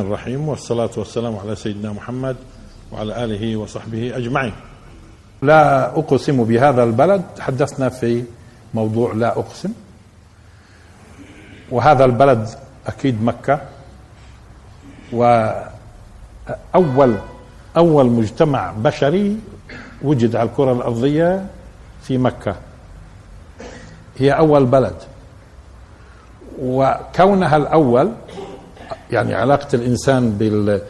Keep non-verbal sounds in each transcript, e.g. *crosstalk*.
الرحمن الرحيم والصلاة والسلام على سيدنا محمد وعلى آله وصحبه أجمعين. لا أقسم بهذا البلد تحدثنا في موضوع لا أقسم. وهذا البلد أكيد مكة وأول أول مجتمع بشري وجد على الكرة الأرضية في مكة. هي أول بلد. وكونها الأول يعني علاقة الإنسان بال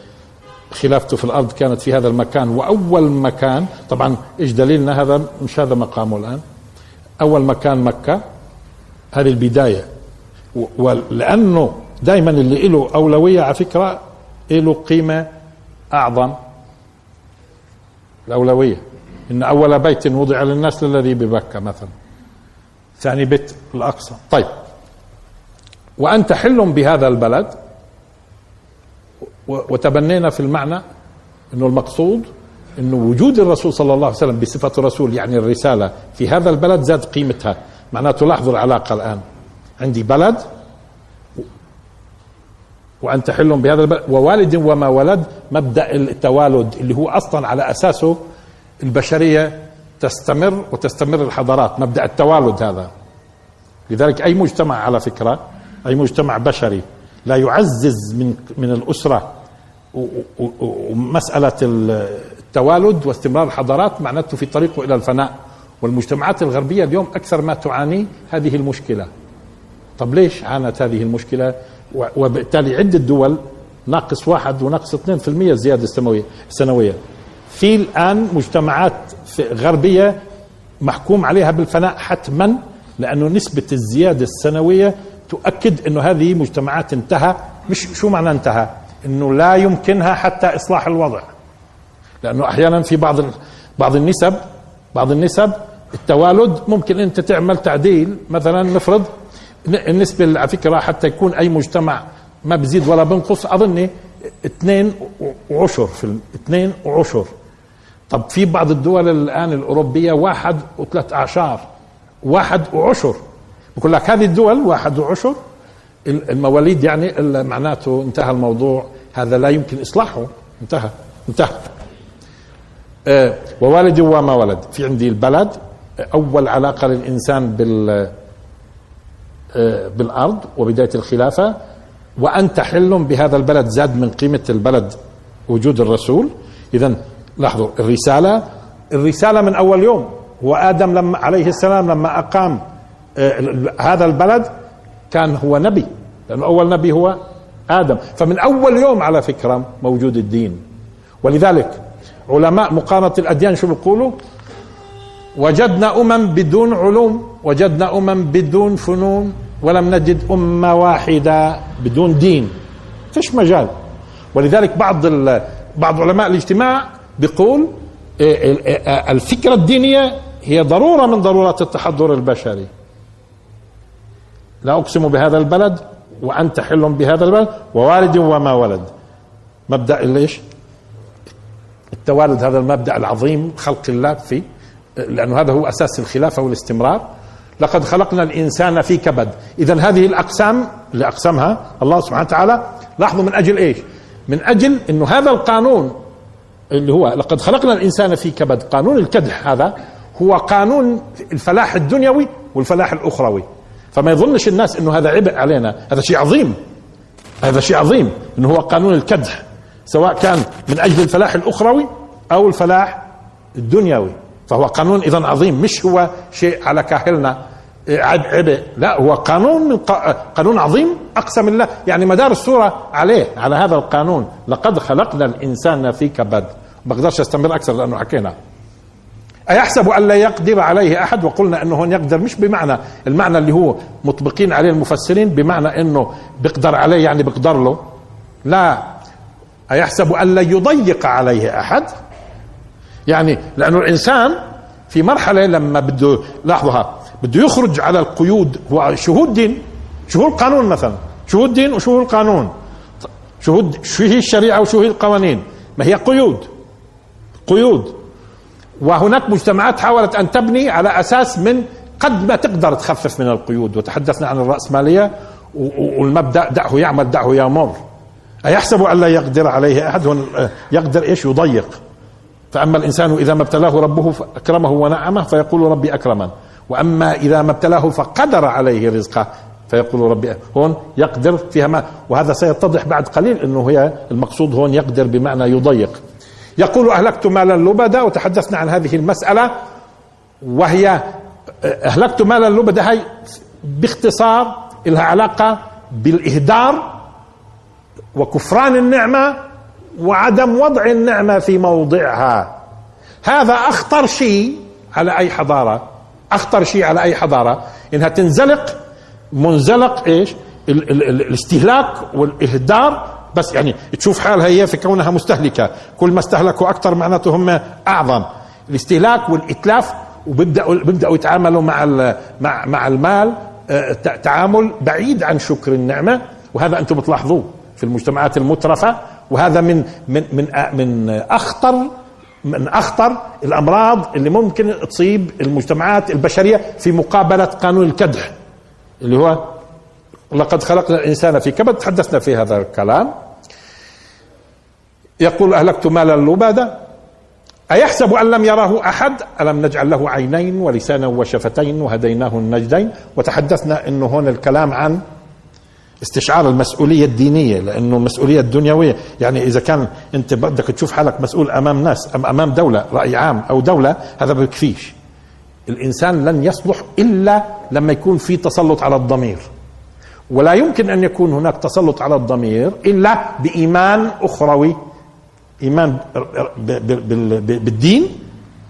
خلافته في الأرض كانت في هذا المكان وأول مكان طبعا إيش دليلنا؟ هذا مش هذا مقامه الآن. أول مكان مكة هذه البداية. ولأنه دائما اللي له أولوية على فكرة له قيمة أعظم الأولوية. إن أول بيت وضع للناس للذي بمكة مثلا. ثاني بيت الأقصى. طيب. وأنت حل بهذا البلد وتبنينا في المعنى إنه المقصود إنه وجود الرسول صلى الله عليه وسلم بصفة الرسول يعني الرسالة في هذا البلد زاد قيمتها. معناته لاحظوا العلاقة الآن. عندي بلد وأنت حل بهذا البلد ووالد وما ولد مبدأ التوالد اللي هو أصلا على أساسه البشرية تستمر وتستمر الحضارات مبدأ التوالد هذا. لذلك أي مجتمع على فكرة أي مجتمع بشري لا يعزز من من الأسرة ومسألة التوالد واستمرار الحضارات معناته في طريقه إلى الفناء. والمجتمعات الغربية اليوم أكثر ما تعاني هذه المشكلة. طب ليش عانت هذه المشكلة؟ وبالتالي عدة دول ناقص واحد وناقص 2% الزيادة السنوية السنوية في الآن مجتمعات غربية محكوم عليها بالفناء حتما لأنه نسبة الزيادة السنوية تؤكد أنه هذه مجتمعات انتهى. مش شو معنى انتهى؟ إنه لا يمكنها حتى إصلاح الوضع. لأنه أحيانا في بعض بعض النسب بعض النسب التوالد ممكن أنت تعمل تعديل مثلا نفرض النسبة على فكرة حتى يكون أي مجتمع ما بزيد ولا بنقص اظني اثنين وعشر في اثنين وعشر. طب في بعض الدول الآن الأوروبية واحد وثلاث أعشار واحد وعشر. بقول لك هذه الدول واحد وعشر المواليد يعني معناته انتهى الموضوع. هذا لا يمكن إصلاحه. انتهى. انتهى. أه ووالد وما ولد. في عندي البلد. أول علاقة للإنسان بال أه بالأرض وبداية الخلافة. وأنت حل بهذا البلد زاد من قيمة البلد وجود الرسول. اذا لاحظوا الرسالة الرسالة من أول يوم. وآدم لما عليه السلام لما أقام أه هذا البلد كان هو نبي. لأنه أول نبي هو آدم. فمن أول يوم على فكرة موجود الدين. ولذلك علماء مقارنة الأديان شو بيقولوا؟ وجدنا أمم بدون علوم وجدنا أمم بدون فنون ولم نجد أمة واحدة بدون دين. فيش مجال. ولذلك بعض بعض علماء الاجتماع بيقول الفكرة الدينية هي ضرورة من ضرورات التحضر البشري. لا أقسم بهذا البلد وأنت حل بهذا البلد ووالد وما ولد. مبدأ ليش؟ التوالد هذا المبدأ العظيم خلق الله فيه لأنه هذا هو أساس الخلافة والاستمرار. لقد خلقنا الإنسان في كبد. إذا هذه الأقسام اللي أقسمها الله سبحانه وتعالى لاحظوا من أجل إيش؟ من أجل أنه هذا القانون اللي هو لقد خلقنا الإنسان في كبد. قانون الكدح هذا هو قانون الفلاح الدنيوي والفلاح الأخروي. فما يظنش الناس إنه هذا عبء علينا. هذا شيء عظيم. هذا شيء عظيم إنه هو قانون الكدح سواء كان من أجل الفلاح الأخروي أو الفلاح الدنيوي. فهو قانون اذا عظيم مش هو شيء على كاهلنا عبء. لا هو قانون من قانون عظيم أقسم الله يعني مدار السورة عليه على هذا القانون. لقد خلقنا الإنسان في كبد. بقدرش استمر أكثر لأنه حكينا. أيحسب أن لا يقدر عليه أحد؟ وقلنا أنه هون يقدر مش بمعنى المعنى اللي هو مطبقين عليه المفسرين بمعنى أنه بيقدر عليه يعني بيقدر له. لا. أيحسب أن لا يضيق عليه أحد؟ يعني لأنه الإنسان في مرحلة لما بده لاحظها بده يخرج على القيود هو شهود دين شو هو القانون مثلا شو هو الدين وشو هو القانون شهود شو هي الشريعة وشو هي القوانين ما هي قيود. قيود. وهناك مجتمعات حاولت أن تبني على أساس من قد ما تقدر تخفف من القيود. وتحدثنا عن الرأسمالية والمبدأ دعه يعمل دعه يمر. أيحسب أن لا يقدر عليه أحد؟ هون يقدر إيش؟ يضيق. فأما الإنسان إذا ما ابتلاه ربه فأكرمه ونعمه فيقول ربي أكرمن. وأما إذا ما ابتلاه فقدر عليه رزقه فيقول ربي هون يقدر فيها ما. وهذا سيتضح بعد قليل إنه هي المقصود هون يقدر بمعنى يضيق. يقول أهلكت مالا لبدا وتحدثنا عن هذه المسألة وهي أهلكت مالا لبدا هي باختصار لها علاقة بالإهدار وكفران النعمة وعدم وضع النعمة في موضعها. هذا أخطر شيء على أي حضارة أخطر شيء على أي حضارة. إنها تنزلق منزلق ال الاستهلاك والإهدار بس يعني تشوف حالها هي في كونها مستهلكة. كل ما استهلكوا أكثر معناته هم أعظم. الاستهلاك والإتلاف وبيبداوا بيبدأوا يتعاملوا مع مع مع المال آه، تعامل بعيد عن شكر النعمة. وهذا أنتم بتلاحظوه في المجتمعات المترفة. وهذا من من من من اخطر من أخطر الأمراض اللي ممكن تصيب المجتمعات البشرية في مقابلة قانون الكدح اللي هو لقد خلقنا الإنسان في كبد تحدثنا في هذا الكلام. يقول أهلكت مالا لبادا؟ أيحسب أن لم يراه أحد؟ ألم نجعل له عينين ولسانا وشفتين وهديناه النجدين؟ وتحدثنا أنه هون الكلام عن استشعار المسؤولية الدينية لأنه المسؤولية الدنيوية يعني إذا كان أنت بدك تشوف حالك مسؤول أمام ناس أم أمام دولة رأي عام أو دولة هذا بكفيش. الإنسان لن يصلح إلا لما يكون في تسلط على الضمير. ولا يمكن أن يكون هناك تسلط على الضمير إلا بإيمان أخروي إيمان بالدين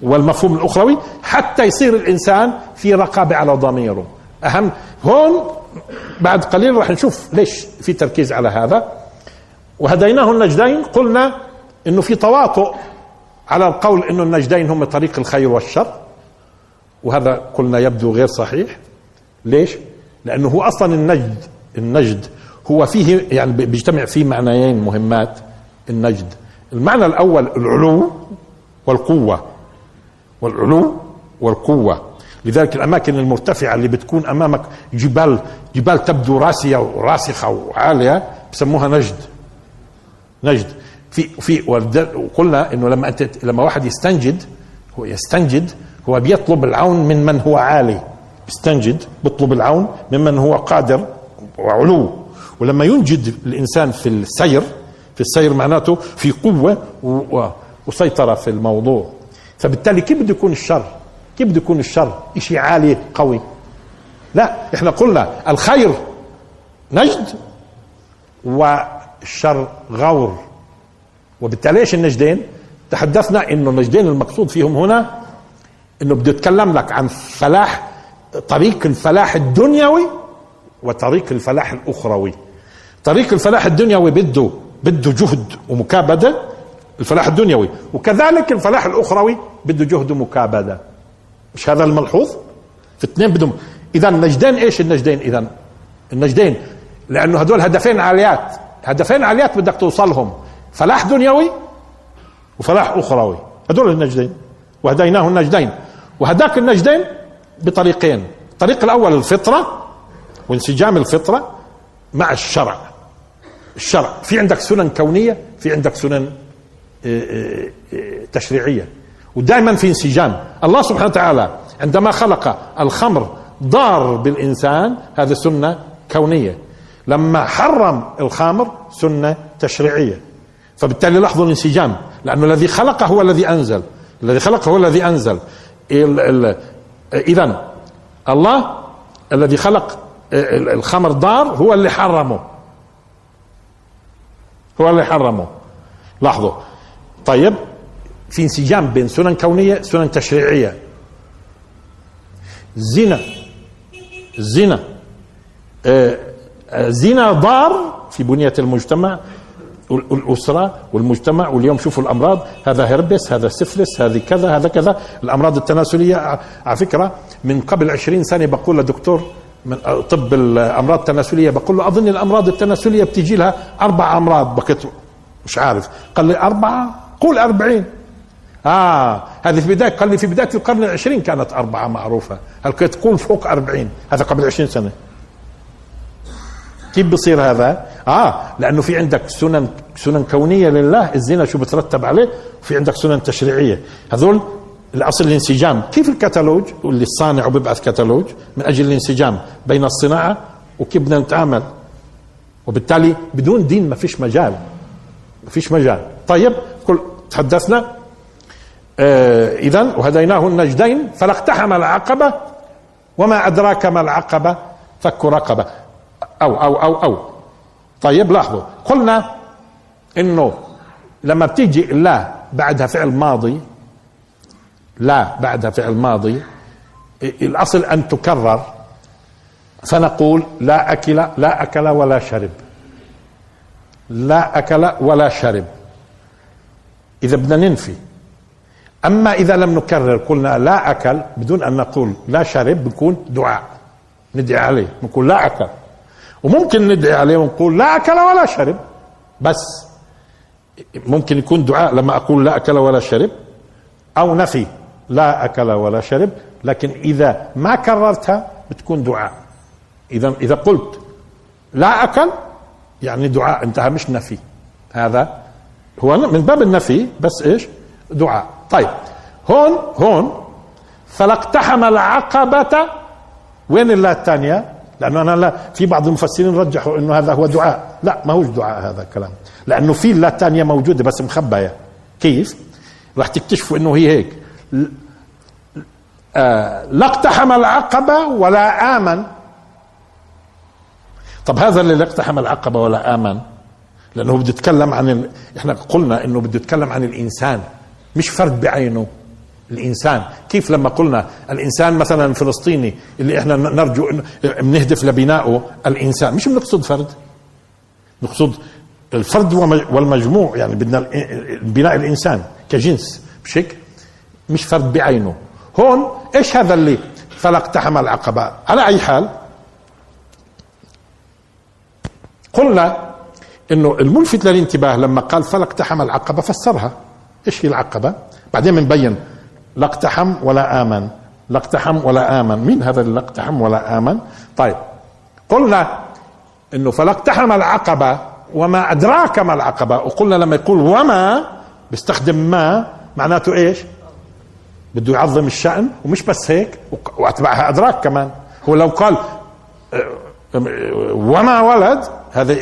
والمفهوم الأخروي حتى يصير الإنسان في رقابة على ضميره. أهم هون بعد قليل راح نشوف ليش في تركيز على هذا. وهديناه النجدين قلنا إنه في تواطؤ على القول إنه النجدين هم طريق الخير والشر وهذا قلنا يبدو غير صحيح. ليش؟ لأنه هو أصلا النجد النجد هو فيه يعني بيجتمع فيه معنيين مهمات النجد. المعنى الأول العلو والقوة والعلو والقوة. لذلك الأماكن المرتفعة اللي بتكون أمامك جبال جبال تبدو راسية وراسخة وعالية بسموها نجد. نجد. في في وقلنا إنه لما انت لما واحد يستنجد هو يستنجد هو بيطلب العون من من هو عالي. بيستنجد بيطلب العون ممن هو قادر وعلو. ولما ينجد الإنسان في السير في السير معناته في قوة وسيطرة في الموضوع. فبالتالي كيف بده يكون الشر؟ كيف بده يكون الشر؟ شيء عالي قوي. لا إحنا قلنا الخير نجد والشر غور. وبالتالي إيش النجدين؟ تحدثنا إنه النجدين المقصود فيهم هنا إنه بده يتكلم لك عن فلاح طريق الفلاح الدنيوي وطريق الفلاح الأخروي. طريق الفلاح الدنيوي بده بده جهد ومكابدة. الفلاح الدنيوي. وكذلك الفلاح الأخروي بده جهد ومكابدة. مش هذا الملحوظ؟ في اثنين بدهم. اذا النجدين إيش النجدين اذا النجدين لأنه هدول هدفين عاليات. هدفين عاليات بدك توصلهم. فلاح دنيوي وفلاح أخروي. هدول النجدين. وهديناه النجدين. وهداك النجدين بطريقين. الطريق الأول الفطرة وانسجام الفطرة مع الشرع. الشرع. في عندك سنن كونية في عندك سنن آه، آه، آه، تشريعية. ودائما في انسجام. الله سبحانه وتعالى عندما خلق الخمر ضار بالإنسان هذه سنة كونية. لما حرم الخمر سنة تشريعية. فبالتالي لاحظوا الانسجام. لأنه الذي خلق هو الذي أنزل. الذي خلق هو الذي أنزل. اذا الله الذي خلق الخمر ضار هو اللي حرمه. هو اللي حرمه. لاحظوا. طيب في انسجام بين سنن كونية سنن تشريعية. الزنا الزنا الزنا آه، ضار في بنية المجتمع. الاسره والمجتمع واليوم شوفوا الأمراض. هذا هربس هذا سفلس هذه كذا هذا كذا. الأمراض التناسلية على فكرة من قبل عشرين سنه بقول لدكتور من طب الأمراض التناسلية بقول له أظن الأمراض التناسلية بتيجي لها أربع أمراض. بقيت مش عارف. قال لي أربعة؟ قول أربعين. آه هذه في بداية قال لي في بداية القرن العشرين كانت أربعة معروفة. هل تقول فوق أربعين؟ هذا قبل عشرين سنة. كيف بصير هذا؟ آه لأنه في عندك سنن سنن كونية لله الزنا شو بترتب عليه؟ وفي عندك سنن تشريعية. هذول الأصل الانسجام. كيف الكتالوج؟ واللي الصانع بيبعث كتالوج من أجل الانسجام بين الصناعة وكيف بدنا نتعامل. وبالتالي بدون دين ما فيش مجال. ما فيش مجال. طيب كل تحدثنا. آه اذا وهديناه النجدين فلا اقتحم العقبة وما أدراك ما العقبة فك رقبة. أو أو أو أو. طيب لاحظوا. قلنا إنه لما بتيجي لا بعدها فعل ماضي لا بعدها فعل ماضي الأصل أن تكرر فنقول لا أكل لا أكل ولا شرب. لا أكل ولا شرب. إذا بدنا ننفي. أما إذا لم نكرر قلنا لا أكل بدون أن نقول لا شرب بكون دعاء. ندعي عليه. نقول لا أكل. وممكن ندعي عليه ونقول لا أكل ولا شرب. بس ممكن يكون دعاء لما أقول لا أكل ولا شرب أو نفي لا أكل ولا شرب لكن إذا ما كررتها بتكون دعاء. إذا إذا قلت لا أكل يعني دعاء انتهى مش نفي. هذا هو من باب النفي بس إيش؟ دعاء. طيب هون هون فلاقتحم العقبة وين اللا الثانية؟ لأنه أنا لا في بعض المفسرين رجحوا أنه هذا هو دعاء. لا ما هوش دعاء هذا الكلام. لأنه في اللا الثانية موجودة بس مخبية. كيف؟ راح تكتشفوا أنه هي هيك. آه لا اقتحم العقبة ولا آمن. طب هذا اللي اقتحم العقبة ولا آمن؟ لأنه بده يتكلم عن ال... إحنا قلنا إنه بده يتكلم عن الإنسان مش فرد بعينه. الإنسان. كيف لما قلنا الإنسان مثلا الفلسطيني اللي إحنا نرجو بنهدف لبنائه الإنسان. مش بنقصد فرد. نقصد الفرد والمجموع. يعني بدنا بناء الإنسان كجنس. بشكل مش فرد بعينه. هون إيش هذا اللي فلاقتحم العقبة؟ على أي حال قلنا إنه الملفت للانتباه لما قال فلا اقتحم العقبة فسرها. إيش هي العقبة؟ بعدين بنبين لا اقتحم ولا آمن. لا اقتحم ولا آمن. مين هذا اللي اقتحم ولا آمن؟ طيب قلنا إنه فلا اقتحم العقبة وما أدراك ما العقبة. وقلنا لما يقول وما بيستخدم ما معناته إيش؟ بده يعظم الشأن ومش بس هيك وأتبعها أدراك كمان. هو لو قال وما ولد هذا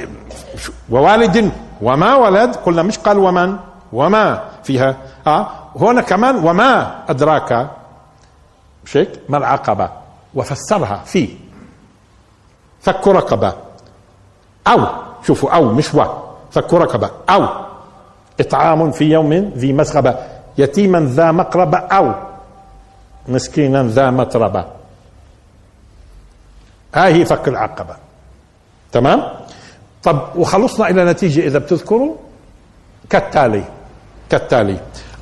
ووالد وما ولد قلنا مش قال ومن وما فيها. آه هنا كمان وما أدراك مش هيك ما العقبة؟ وفسرها في فك رقبة. أو شوفوا أو مش و فك رقبة. أو إطعام في يوم ذي مسغبة. يتيما ذا مقربة. أو مسكينا ذا متربة. هاي فك العقبة. تمام؟ طب وخلصنا إلى نتيجة إذا بتذكروا؟ كالتالي كالتالي.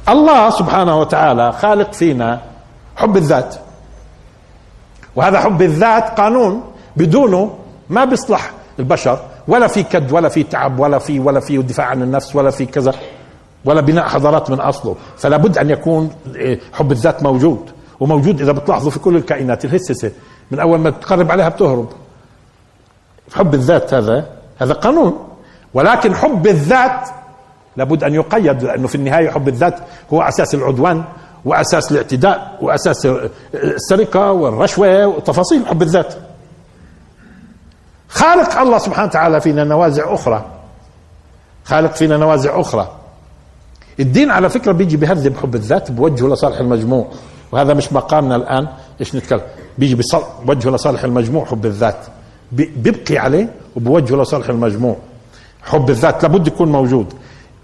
الله سبحانه وتعالى خالق فينا حب الذات. وهذا حب الذات قانون بدونه ما بيصلح البشر ولا في كد ولا في تعب ولا في ولا في دفاع عن النفس ولا في كذا ولا بناء حضارات من أصله. فلا بد أن يكون حب الذات موجود. وموجود إذا بتلاحظوا في كل الكائنات الهسسة. من أول ما تقرب عليها بتهرب. حب الذات هذا هذا قانون. ولكن حب الذات لابد أن يقيد لأنه في النهاية حب الذات هو أساس العدوان وأساس الاعتداء وأساس السرقة والرشوة وتفاصيل حب الذات. خالق الله سبحانه وتعالى فينا نوازع أخرى. خالق فينا نوازع أخرى. الدين على فكرة بيجي بيهذب حب الذات بوجهه لصالح المجموع. وهذا مش مقامنا الآن إيش نتكلم؟ بيجي بوجهه لصالح المجموع حب الذات. بيبقي عليه وبوجهه لصالح المجموع. حب الذات لابد يكون موجود.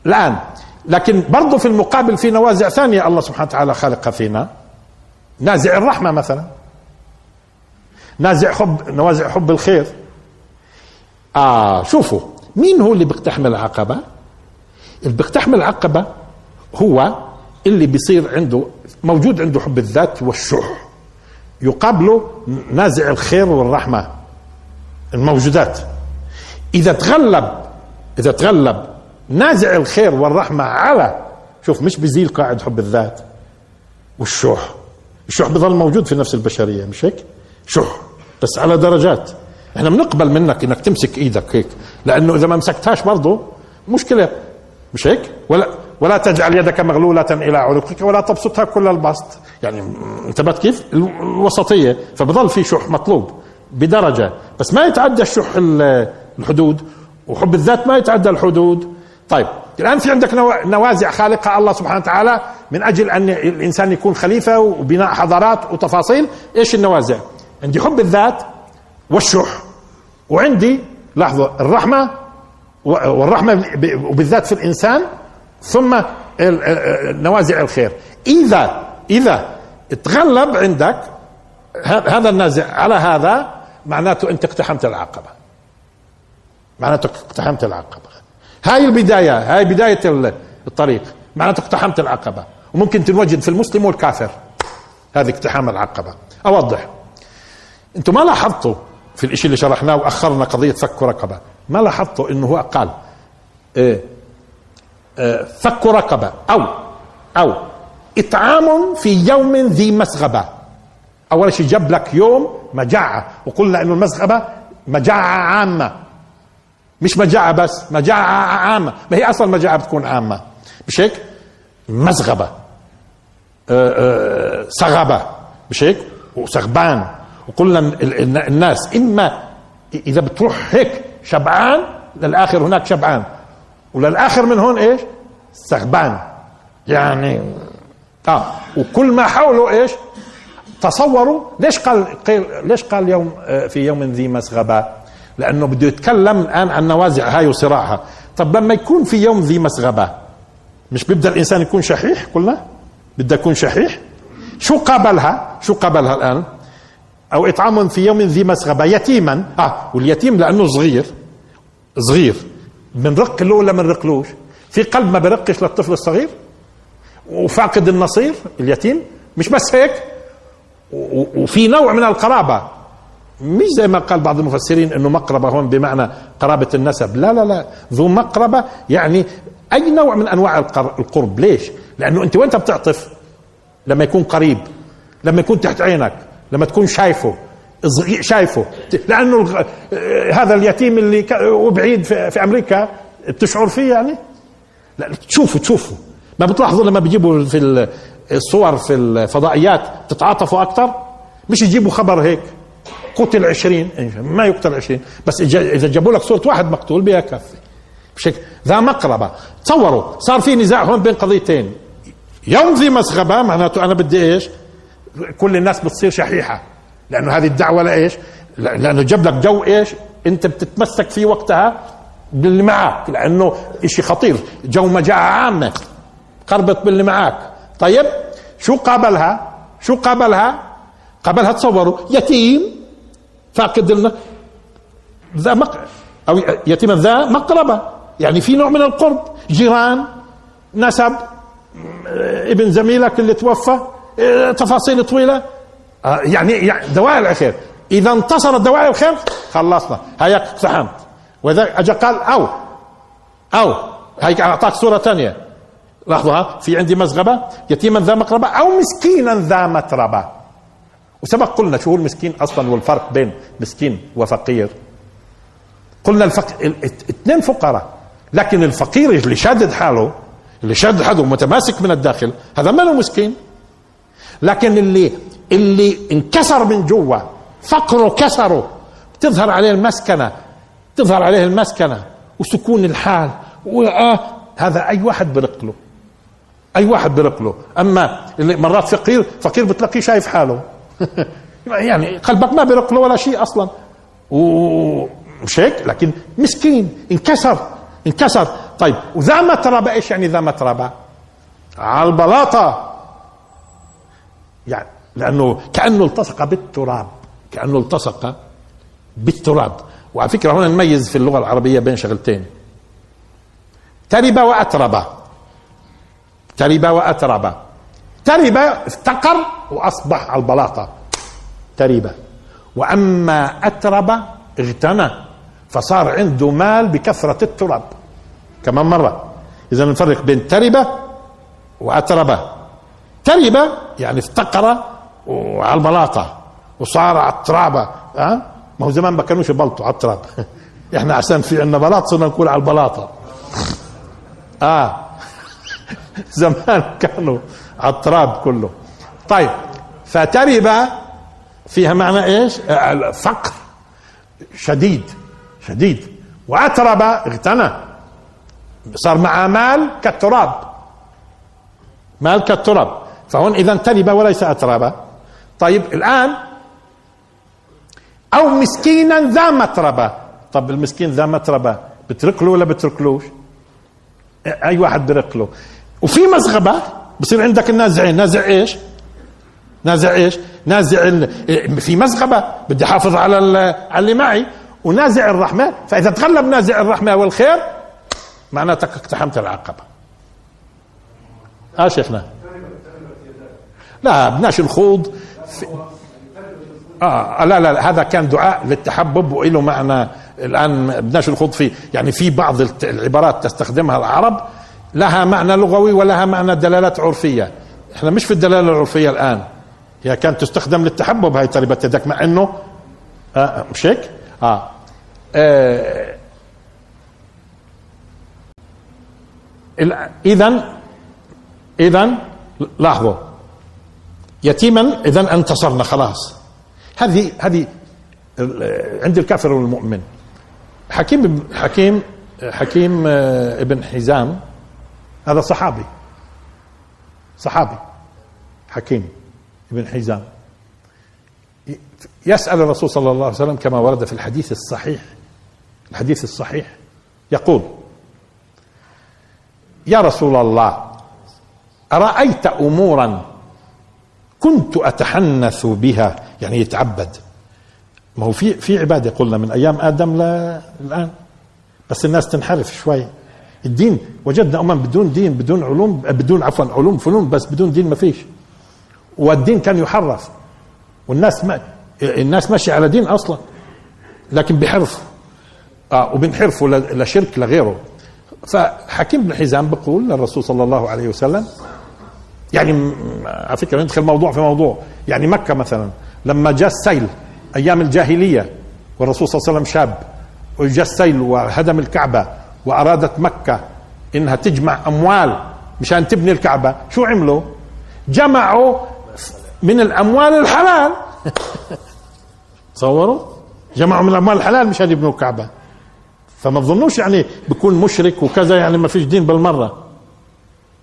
الآن. لكن برضه في المقابل في نوازع ثانية الله سبحانه وتعالى خلقها فينا. نازع الرحمة مثلا. نازع حب نوازع حب الخير. آه شوفوا مين هو اللي بيقتحم العقبة؟ اللي بيقتحم العقبة هو اللي بيصير عنده موجود عنده حب الذات والشح. يقابله نازع الخير والرحمة. الموجودات. إذا تغلب إذا تغلب نازع الخير والرحمة على شوف مش بيزيل قاعد حب الذات. والشح. الشح بظل موجود في نفس البشرية مش هيك؟ شح. بس على درجات. إحنا بنقبل منك إنك تمسك إيدك هيك لأنه إذا ما مسكتهاش برضه مشكلة مش هيك؟ ولا ولا تجعل يدك مغلولة إلى عنقك ولا تبسطها كل البسط. يعني انتبهت كيف؟ الوسطية. فبضل في شح مطلوب بدرجة. بس ما يتعدى الشح الحدود. وحب الذات ما يتعدى الحدود. طيب. الآن في عندك نوازع خالقها الله سبحانه وتعالى من أجل أن الإنسان يكون خليفة وبناء حضارات وتفاصيل. إيش النوازع؟ عندي حب الذات والشح وعندي لحظة الرحمة والرحمة وبالذات في الإنسان ثم نوازع الخير. إذا إذا تغلب عندك هذا النازع على هذا معناته أنت اقتحمت العقبة. معناته اقتحمت العقبة. هاي البداية هاي بداية الطريق. معناته اقتحمت العقبة. وممكن تنوجد في المسلم والكافر. هذه اقتحام العقبة. أوضح. أنتم ما لاحظتوا في الإشي اللي شرحناه وأخرنا قضية فك رقبة. ما لاحظتوا أنه هو قال إيه إيه فك رقبة. أو أو إطعام في يوم ذي مسغبة. أول شيء جاب لك يوم مجاعة. وقلنا أنه المسغبة مجاعة عامة. مش مجاعة بس مجاعة عامة. ما هي أصلا مجاعة بتكون عامة. مش هيك؟ مزغبة. أه أه صغبة. مش هيك؟ وسغبان وقلنا الناس إما إذا بتروح هيك شبعان للآخر هناك شبعان. وللآخر من هون إيش؟ سغبان يعني آه. وكل ما حوله إيش؟ تصوروا ليش قال ليش قال يوم آه، في يوم ذي مسغبه لأنه بده يتكلم الآن عن نوازع هاي وصراعها. طب لما يكون في يوم ذي مسغبة مش بيبدأ الإنسان يكون شحيح؟ قلنا. بده يكون شحيح؟ شو قابلها؟ شو قابلها الآن؟ أو إطعام في يوم ذي مسغبة يتيما. آه واليتيم لأنه صغير. صغير. بنرق له ولا بنرقلوش في قلب ما برقش للطفل الصغير؟ وفاقد النصير اليتيم؟ مش بس هيك؟ وفي نوع من القرابة. مش زي ما قال بعض المفسرين إنه مقربة هون بمعنى قرابة النسب. لا لا لا. ذو مقربة يعني أي نوع من أنواع القرب. ليش؟ لأنه أنت وانت بتعطف؟ لما يكون قريب لما يكون تحت عينك لما تكون شايفه شايفه. لأنه هذا اليتيم اللي وبعيد في أمريكا بتشعر فيه يعني؟ لا تشوفه تشوفه. ما بتلاحظوا لما بيجيبوا في الصور في الفضائيات تتعاطفوا أكثر؟ مش يجيبوا خبر هيك. قتل عشرين. ما يقتل عشرين. بس إذا جابوا لك صورة واحد مقتول بها كفي. بشكل ذا مقربة. تصوروا صار في نزاع هون بين قضيتين. يوم ذي مسغبة معناته أنا بدي إيش؟ كل الناس بتصير شحيحة. لأنه هذه الدعوة لإيش؟ لأنه جاب لك جو إيش؟ أنت بتتمسك فيه وقتها باللي معك لأنه إشي خطير. جو مجاعة عامة. قربت باللي معك طيب شو قابلها؟ شو قابلها؟ قابلها تصوروا يتيم فاقد لنا ذا مق... أو يتيما ذا مقربة. يعني في نوع من القرب. جيران نسب ابن زميلك اللي توفى تفاصيل طويلة. آه، يعني يعني دواعي الخير إذا انتصرت دواعي الخير خلصنا. هيك اقتحمت وإذا اجى قال أو. أو. هيك أعطاك صورة ثانية. لحظه في عندي مزغبة. يتيما ذا مقربة أو مسكينا ذا متربة. وسبق قلنا شو هو المسكين أصلا والفرق بين مسكين وفقير. قلنا الفق... اثنين فقراء لكن الفقير اللي شادد حاله اللي شادد حاله متماسك من الداخل هذا ما له مسكين. لكن اللي اللي انكسر من جوا فقره كسره تظهر عليه المسكنة تظهر عليه المسكنة وسكون الحال وآه هذا أي واحد برق له. أي واحد برق له. أما اللي مرات فقير فقير بتلاقيه شايف حاله. *laughs* يعني قلبك ما بيرق له ولا شيء أصلا. ومش هيك؟ لكن مسكين انكسر انكسر. طيب وذا متربة إيش يعني ذا متربة على البلاطة. يعني لأنه كأنه التصق بالتراب كأنه التصق بالتراب. وعلى فكرة هنا نميز في اللغة العربية بين شغلتين. ترب واترب ترب واترب ترب افتقر وأصبح على البلاطة. ترب وأما أترب اغتنى. فصار عنده مال بكثرة التراب. كمان مرة. إذا نفرق بين ترب وأترب. ترب يعني افتقر وعلى البلاطة. وصار على الترابه ها؟ ما هو زمان ما كانوش يبلطوا على التراب *laughs* إحنا عشان في عندنا بلاط صرنا نقول على البلاطة. آه. *laughs* زمان كانوا. التراب كله. طيب فتربة فيها معنى إيش؟ فقر شديد شديد. وأترب اغتنى. صار معه مال كالتراب. مال كالتراب. فهون إذا ترب وليس اترب طيب الآن أو مسكينا ذا متربه طب المسكين ذا متربه بترك له ولا بتركلوش أي واحد برك له. وفي مزغبة بصير عندك النازعين نازع إيش؟ نازع إيش؟ نازع في مزغبه بدي أحافظ على على اللي معي. ونازع الرحمة. فإذا تغلب نازع الرحمة والخير معناتك اقتحمت العقبة. آه شيخنا. لا بدناش نخوض في آه لا لا هذا كان دعاء للتحبب وله معنى الآن بدناش نخوض فيه يعني في بعض العبارات تستخدمها العرب لها معنى لغوي ولها معنى دلالات عرفية إحنا مش في الدلالة العرفية الآن هي كانت تستخدم للتحبب هاي تربة يدك مع إنه آه مش هيك؟ آه. آه. اذا اذا لاحظوا يتيما اذا انتصرنا خلاص هذه هذه عند الكافر والمؤمن حكيم حكيم حكيم آه، ابن حزام هذا صحابي. صحابي. حكيم ابن حزام. يسأل الرسول صلى الله عليه وسلم كما ورد في الحديث الصحيح. الحديث الصحيح. يقول يا رسول الله أرأيت أمورا كنت أتحنث بها؟ يعني يتعبد. ما هو في في عبادة قلنا من أيام آدم للان بس الناس تنحرف شوي. الدين وجدنا امم بدون دين بدون علوم بدون عفوا علوم فنون بس بدون دين ما فيش. والدين كان يحرف. والناس ما الناس ماشيه على دين أصلا لكن بحرف. آه وبنحرفوا لشرك لغيره فحكيم بن حزام بيقول للرسول صلى الله عليه وسلم يعني على فكرة ندخل موضوع في موضوع. يعني مكة مثلا لما جاء السيل أيام الجاهلية والرسول صلى الله عليه وسلم شاب وجاء السيل وهدم الكعبة وأرادت مكة إنها تجمع أموال مشان تبني الكعبة. شو عملوا؟ جمعوا من الأموال الحلال. *laughs* تصوروا جمعوا من الأموال الحلال مشان يبنوا الكعبة. فما تظنوش يعني بيكون مشرك وكذا يعني ما فيش دين بالمرة.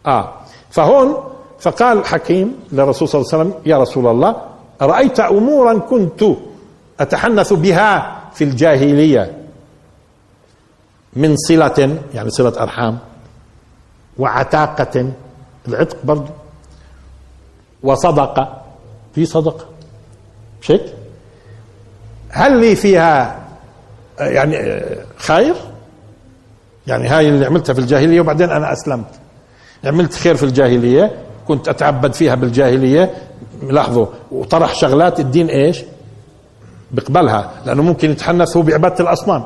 آه. فهون فقال حكيم للرسول صلى الله عليه وسلم يا رسول الله رأيت امورا كنت أتحنث بها في الجاهلية. من صلة يعني صلة أرحام وعتاقة العتق برضه وصدقة في صدقة مش هيك؟ هل لي فيها يعني خير؟ يعني هاي اللي عملتها في الجاهلية وبعدين أنا أسلمت عملت خير في الجاهلية كنت أتعبد فيها بالجاهلية لاحظوا وطرح شغلات الدين إيش؟ بقبلها لأنه ممكن يتحنث هو بعبادة الأصنام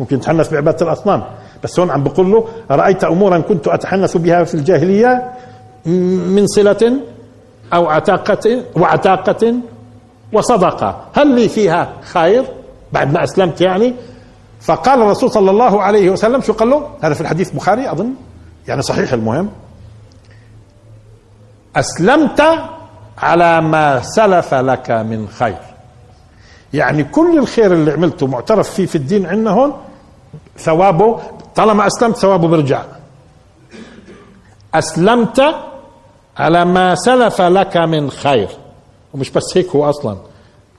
ممكن يتحنث بعبادة الأصنام. بس هون عم بقول له رأيت أمورا كنت أتحنث بها في الجاهلية من صلة أو عتاقة وعتاقة وصدقة. هل لي فيها خير بعد ما أسلمت يعني؟ فقال الرسول صلى الله عليه وسلم شو قال له؟ هذا في الحديث البخاري أظن. يعني صحيح المهم. أسلمت على ما سلف لك من خير. يعني كل الخير اللي عملته معترف فيه في الدين عندنا هون ثوابه طالما أسلمت ثوابه بيرجع أسلمت على ما سلف لك من خير. ومش بس هيك هو أصلا.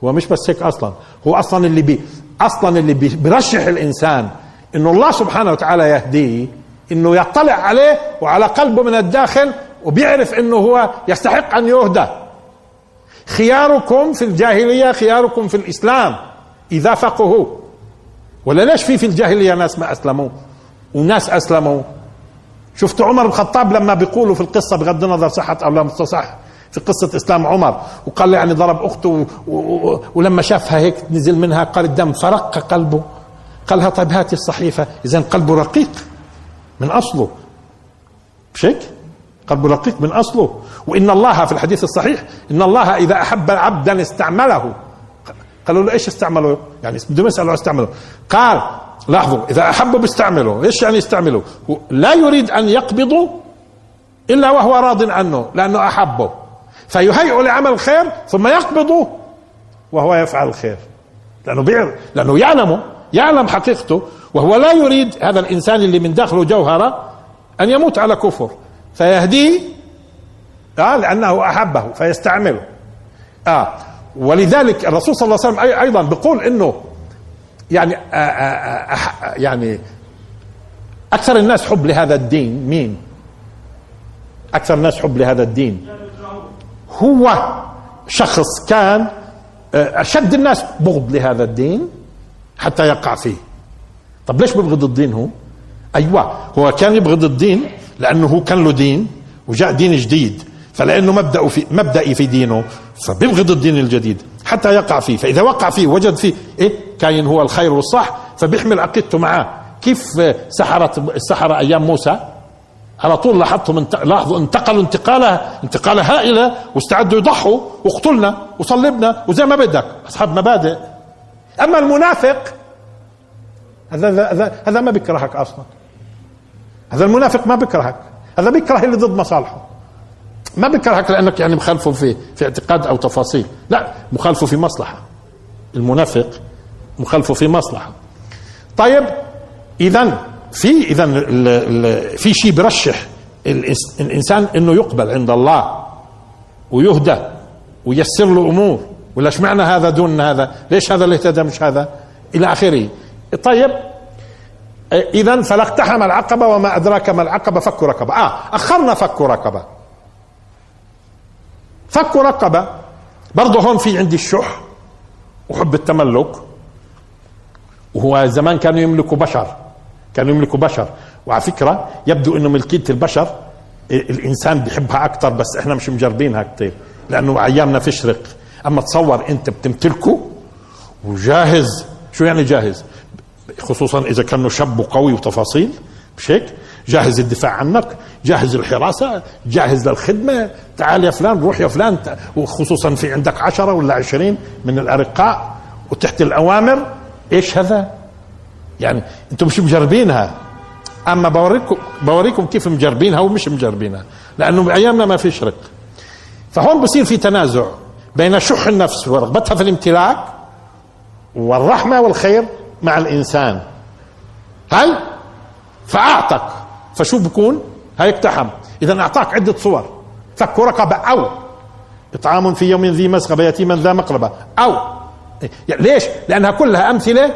هو مش بس هيك أصلا. هو أصلا اللي بي أصلا اللي بيرشح الإنسان إنه الله سبحانه وتعالى يهديه إنه يطلع عليه وعلى قلبه من الداخل وبيعرف إنه هو يستحق أن يهدى. خياركم في الجاهلية خياركم في الإسلام. إذا فقهوا. ولا ليش في في الجاهلية ناس ما أسلموا؟ وناس أسلموا. شفت عمر الخطاب لما بيقولوا في القصة بغض النظر صحت أو لا مصح في قصة إسلام عمر وقال يعني ضرب أخته. ولما شافها هيك نزل منها قال الدم فرق قلبه. قال لها طيب هاتي الصحيفة. إذا قلبه رقيق من أصله. مش هيك؟ قلب رقيق من أصله. وإن الله في الحديث الصحيح إن الله إذا أحب عبدا استعمله. قالوا له إيش استعملوا يعني بدهم يسألوا استعملوا قال لاحظوا إذا احبوا بيستعملوا إيش يعني يستعملوا لا يريد أن يقبضوا إلا وهو راض عنه لأنه أحبه. فيهيئ لعمل الخير ثم يقبضه وهو يفعل الخير لأنه بيعرف لأنه يعلمه يعلم حقيقته. وهو لا يريد هذا الإنسان اللي من داخله جوهرة أن يموت على كفر. فيهديه آه لأنه أحبه فيستعمله. آه ولذلك الرسول صلى الله عليه وسلم أيضا بيقول إنه يعني آآ آآ آآ يعني أكثر الناس حب لهذا الدين. مين؟ أكثر الناس حب لهذا الدين. هو شخص كان أشد الناس بغض لهذا الدين حتى يقع فيه. طب ليش بيبغض الدين هو؟ أيوه هو كان يبغض الدين لأنه هو كان له دين وجاء دين جديد. فلأنه مبدأ في مبدئي في دينه فبيبغض الدين الجديد حتى يقع فيه. فإذا وقع فيه وجد فيه إيه؟ كاين هو الخير والصح فبيحمل عقيدته معاه. كيف سحرت السحرة أيام موسى؟ على طول لاحظتهم. لاحظوا انتقلوا انتقاله انتقاله هائلة واستعدوا يضحوا واقتلنا وصلبنا وزي ما بدك أصحاب مبادئ. أما المنافق هذا هذا هذا ما بيكرهك أصلا. هذا المنافق ما بيكرهك. هذا بيكره اللي ضد مصالحه. ما بيكرهك لأنك يعني مخالفه في في اعتقاد أو تفاصيل. لا مخالفه في مصلحة. المنافق مخالفه في مصلحة. طيب اذا في اذا في شيء برشح الإنسان إنه يقبل عند الله ويهدى ويسر له امور ولا معنى هذا دون هذا؟ ليش هذا اللي اهتدى مش هذا؟ إلى آخره. طيب اذا فلاقتحم العقبة وما أدراك ما العقبة فك رقبه آه أخرنا فك رقبه فك رقبة. برضه هون في عندي الشح وحب التملك. وهو زمان كانوا يملكوا بشر. كانوا يملكوا بشر. وعلى فكرة يبدو إنه ملكية البشر الإنسان بيحبها أكثر بس إحنا مش مجربينها كثير لأنه أيامنا فيش رق. أما تصور أنت بتمتلكه وجاهز. شو يعني جاهز؟ خصوصا إذا كانه شاب وقوي وتفاصيل مش هيك؟ جاهز الدفاع عنك. جاهز الحراسة جاهز للخدمة تعال يا فلان روح يا فلان وخصوصا في عندك عشرة ولا عشرين من الأرقاء وتحت الأوامر إيش هذا؟ يعني أنتم مش مجربينها. أما بوريكم بوريكم كيف مجربينها ومش مجربينها لأنه بأيامنا ما فيش رق. فهون بصير في تنازع بين شح النفس ورغبتها في الامتلاك والرحمة والخير مع الإنسان. هل؟ فأعتق فشو بكون؟ هاي اقتحم. إذا أعطاك عدة صور. فك رقبة. أو. إطعام في يوم ذي مسغبة يتيما ذا مقربة. أو. يعني ليش؟ لأنها كلها أمثلة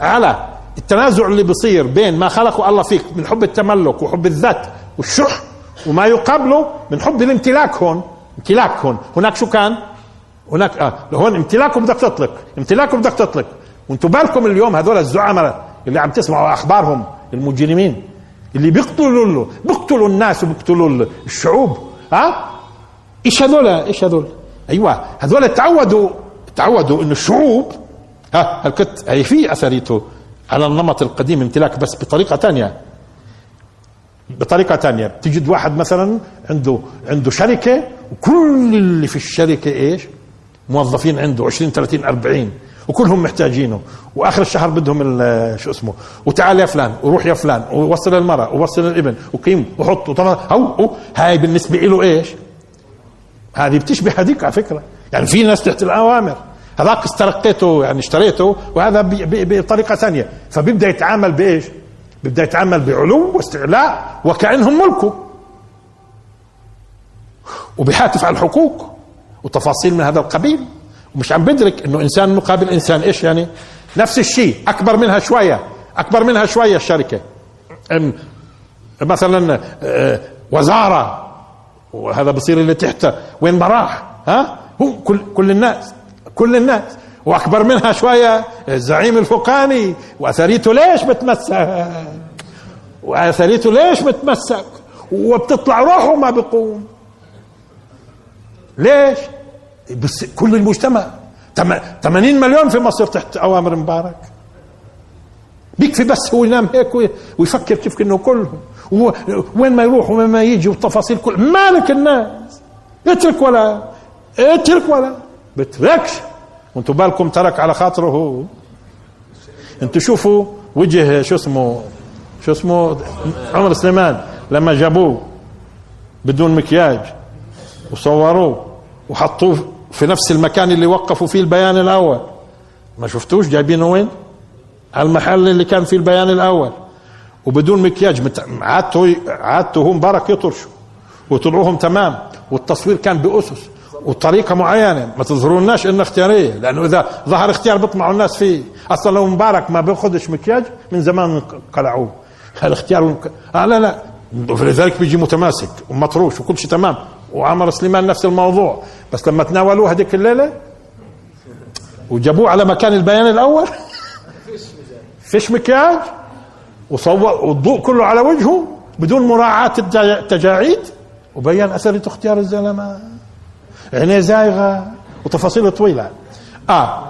على التنازع اللي بصير بين ما خلقه الله فيك من حب التملك وحب الذات والشح وما يقابله من حب الامتلاك هون. امتلاك هون. هناك شو كان؟ هناك آه هون امتلاكه بدك تطلق. امتلاكه بدك تطلق. وأنتم بالكم اليوم هذول الزعماء اللي عم تسمعوا أخبارهم المجرمين اللي بيقتلوا له بيقتلوا الناس وبيقتلوا الشعوب. ها؟ إيش هذول؟ إيش هذول؟ أيوه هذول تعودوا تعودوا إنه الشعوب ها هالكت هي في اثريته على النمط القديم امتلاك بس بطريقة ثانية بطريقة ثانية بتجد واحد مثلا عنده عنده شركة وكل اللي في الشركة إيش؟ موظفين عنده 20 30 40 وكلهم محتاجينه. وآخر الشهر بدهم شو اسمه وتعال يا فلان وروح يا فلان ووصل المرأة ووصل الابن وقيم وحط وطلع أو هاي بالنسبة له إيش؟ هذه بتشبه هذيك على فكرة. يعني في ناس تحت الأوامر. هذاك استرقيته يعني اشتريته وهذا بطريقة ثانية. فبيبدأ يتعامل بإيش؟ بيبدأ يتعامل بعلو واستعلاء وكأنهم ملكه. وبيحاتف على الحقوق وتفاصيل من هذا القبيل. ومش عم بدرك إنه إنسان مقابل إنسان إيش يعني؟ نفس الشيء أكبر منها شوية أكبر منها شوية الشركة. مثلا آه، وزارة وهذا بصير اللي تحته وين ما راح ها؟ هو كل كل الناس كل الناس. وأكبر منها شوية الزعيم الفوقاني. وأثريته ليش بتمسك؟ وأثريته ليش بتمسك؟ وبتطلع روحه ما بيقوم. ليش؟ بس كل المجتمع. 80 مليون في مصر تحت أوامر مبارك. بيكفي بس هو ينام هيك ويفكر كيف انه كلهم. وين ما يروح وين ما يجي والتفاصيل كل مالك الناس. اترك ولا اترك ولا. بتركش. وأنتم بالكم ترك على خاطره هو. أنتم شوفوا وجه شو اسمه شو اسمه عمر سليمان لما جابوه بدون مكياج وصوروه وحطوه في نفس المكان اللي وقفوا فيه البيان الأول. ما شفتوش؟ جايبينه وين؟ المحل اللي كان فيه البيان الأول. وبدون مكياج عادته عادته هو مبارك يطرشوا. وطلعوهم تمام. والتصوير كان بأسس. وطريقة معينة. ما تظهروناش انه اختيارية. لأنه إذا ظهر اختيار بيطمعوا الناس فيه. أصلا لو مبارك ما بياخذش مكياج من زمان قلعوه. هالاختيار آه لا لا. فلذلك بيجي متماسك ومطروش وكل شيء تمام. وعمر سليمان نفس الموضوع. بس لما تناولوه هذيك الليلة وجابوه على مكان البيان الأول *laughs* فيش مكياج وصور والضوء كله على وجهه بدون مراعاة التجاعيد وبين أثرة اختيار الزلمة. عينيه زايغة وتفاصيله طويلة. آه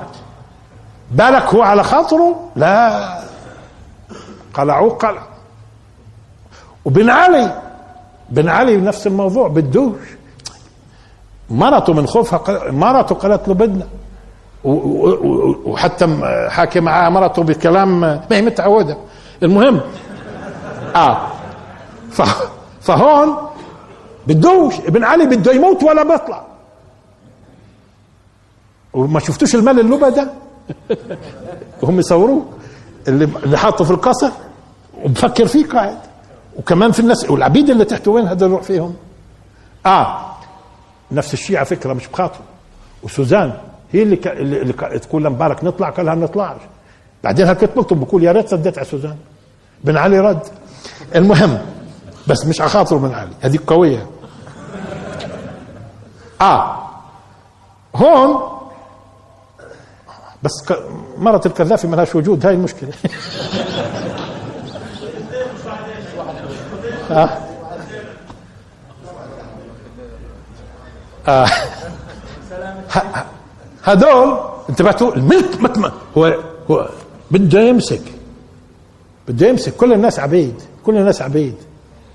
بالك هو على خاطره؟ لا. قلعوه قلع وبن علي بن علي نفس الموضوع بدوش مرته من خوفها مرته قالت له بدنا. وحتى حكي معها مرته بكلام ما هي متعودة. المهم آه. فهون بدوش ابن علي بده يموت ولا بيطلع. وما شفتوش المال اللبا ده؟ *laughs* وهم يصوروه اللي حاطه في القصر وبفكر فيه قاعد. وكمان في الناس والعبيد اللي تحته وين هذا يروح فيهم؟ آه نفس الشيء على فكرة مش بخاطره وسوزان هي اللي, ك... اللي تقول لمبارك نطلع قال لها نطلعش بعدين هكت بطل بقول يا ريت صديت على سوزان. بن علي رد. المهم بس مش على خاطره بن علي هذيك قوية. آه هون بس. مرة القذافي ما لهاش وجود هاي المشكلة. *laughs* هدول انتبهتوا؟ الملك متم... هو هو بده يمسك. بده يمسك. كل الناس عبيد. كل الناس عبيد.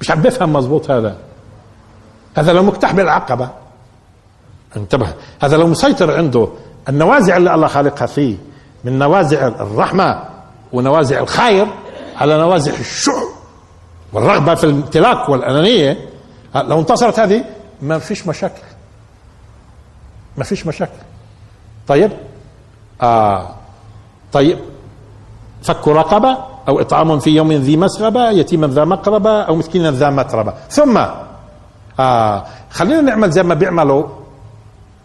مش عم بفهم مزبوط هذا. هذا لو مقتحم العقبة انتبه. هذا لو مسيطر عنده النوازع اللي الله خالقها فيه من نوازع الرحمة ونوازع الخير على نوازع الشح والرغبة في الامتلاك والأنانية لو انتصرت هذه ما فيش مشاكل. ما فيش مشاكل. طيب؟ آه طيب. فك رقبة أو إطعام في يوم ذي مسغبة يتيما ذا مقربة أو مسكينا ذا متربة. ثم آه خلينا نعمل زي ما بيعملوا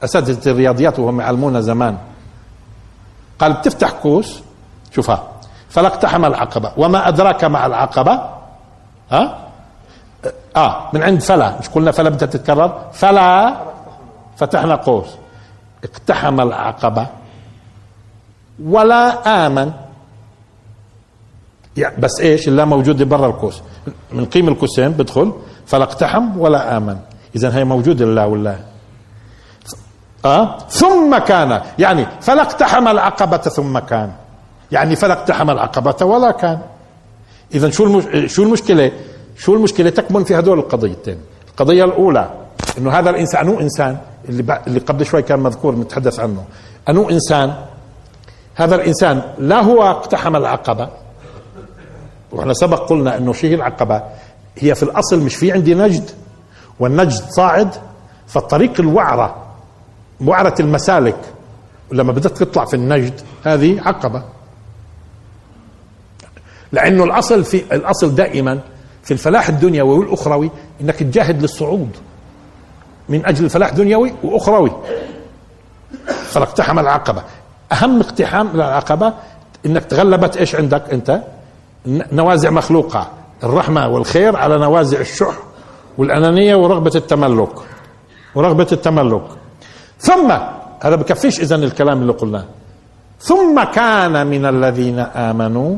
أساتذة الرياضيات وهم يعلمونا زمان. قال بتفتح كوس شوفها فلا اقتحم العقبة وما أدراك مع العقبة؟ ها؟ آه من عند فلا. مش قلنا فلا بدها تتكرر؟ فلا. فتحنا قوس. اقتحم العقبة ولا آمن. يعني بس إيش؟ اللي موجوده برا القوس. من قيم القوسين بدخل. فلا اقتحم ولا آمن. اذا هي موجودة لله والله أه؟ ثم كان. يعني فلا اقتحم العقبة ثم كان. يعني فلا اقتحم العقبة ولا كان. إذا شو المش... شو المشكلة؟ شو المشكلة تكمن في هذول القضيتين القضية الأولى إنه هذا الإنسان أنو إنسان اللي, ب... اللي قبل شوي كان مذكور نتحدث عنه. أنو إنسان؟ هذا الإنسان لا هو اقتحم العقبة. وإحنا سبق قلنا إنه شيء العقبة هي في الأصل مش في عندي نجد. والنجد صاعد فالطريق الوعرة وعرة المسالك لما بدك تطلع في النجد هذه عقبة. لأنه الأصل في الأصل دائما في الفلاح الدنيوي والأخروي أنك تجاهد للصعود. من أجل الفلاح دنيوي وأخروي. فاقتحم العقبة. أهم اقتحام العقبة أنك تغلبت إيش عندك أنت؟ نوازع مخلوقة. الرحمة والخير على نوازع الشح والأنانية ورغبة التملك. ورغبة التملك. ثم هذا بكفيش اذا الكلام اللي قلناه. ثم كان من الذين آمنوا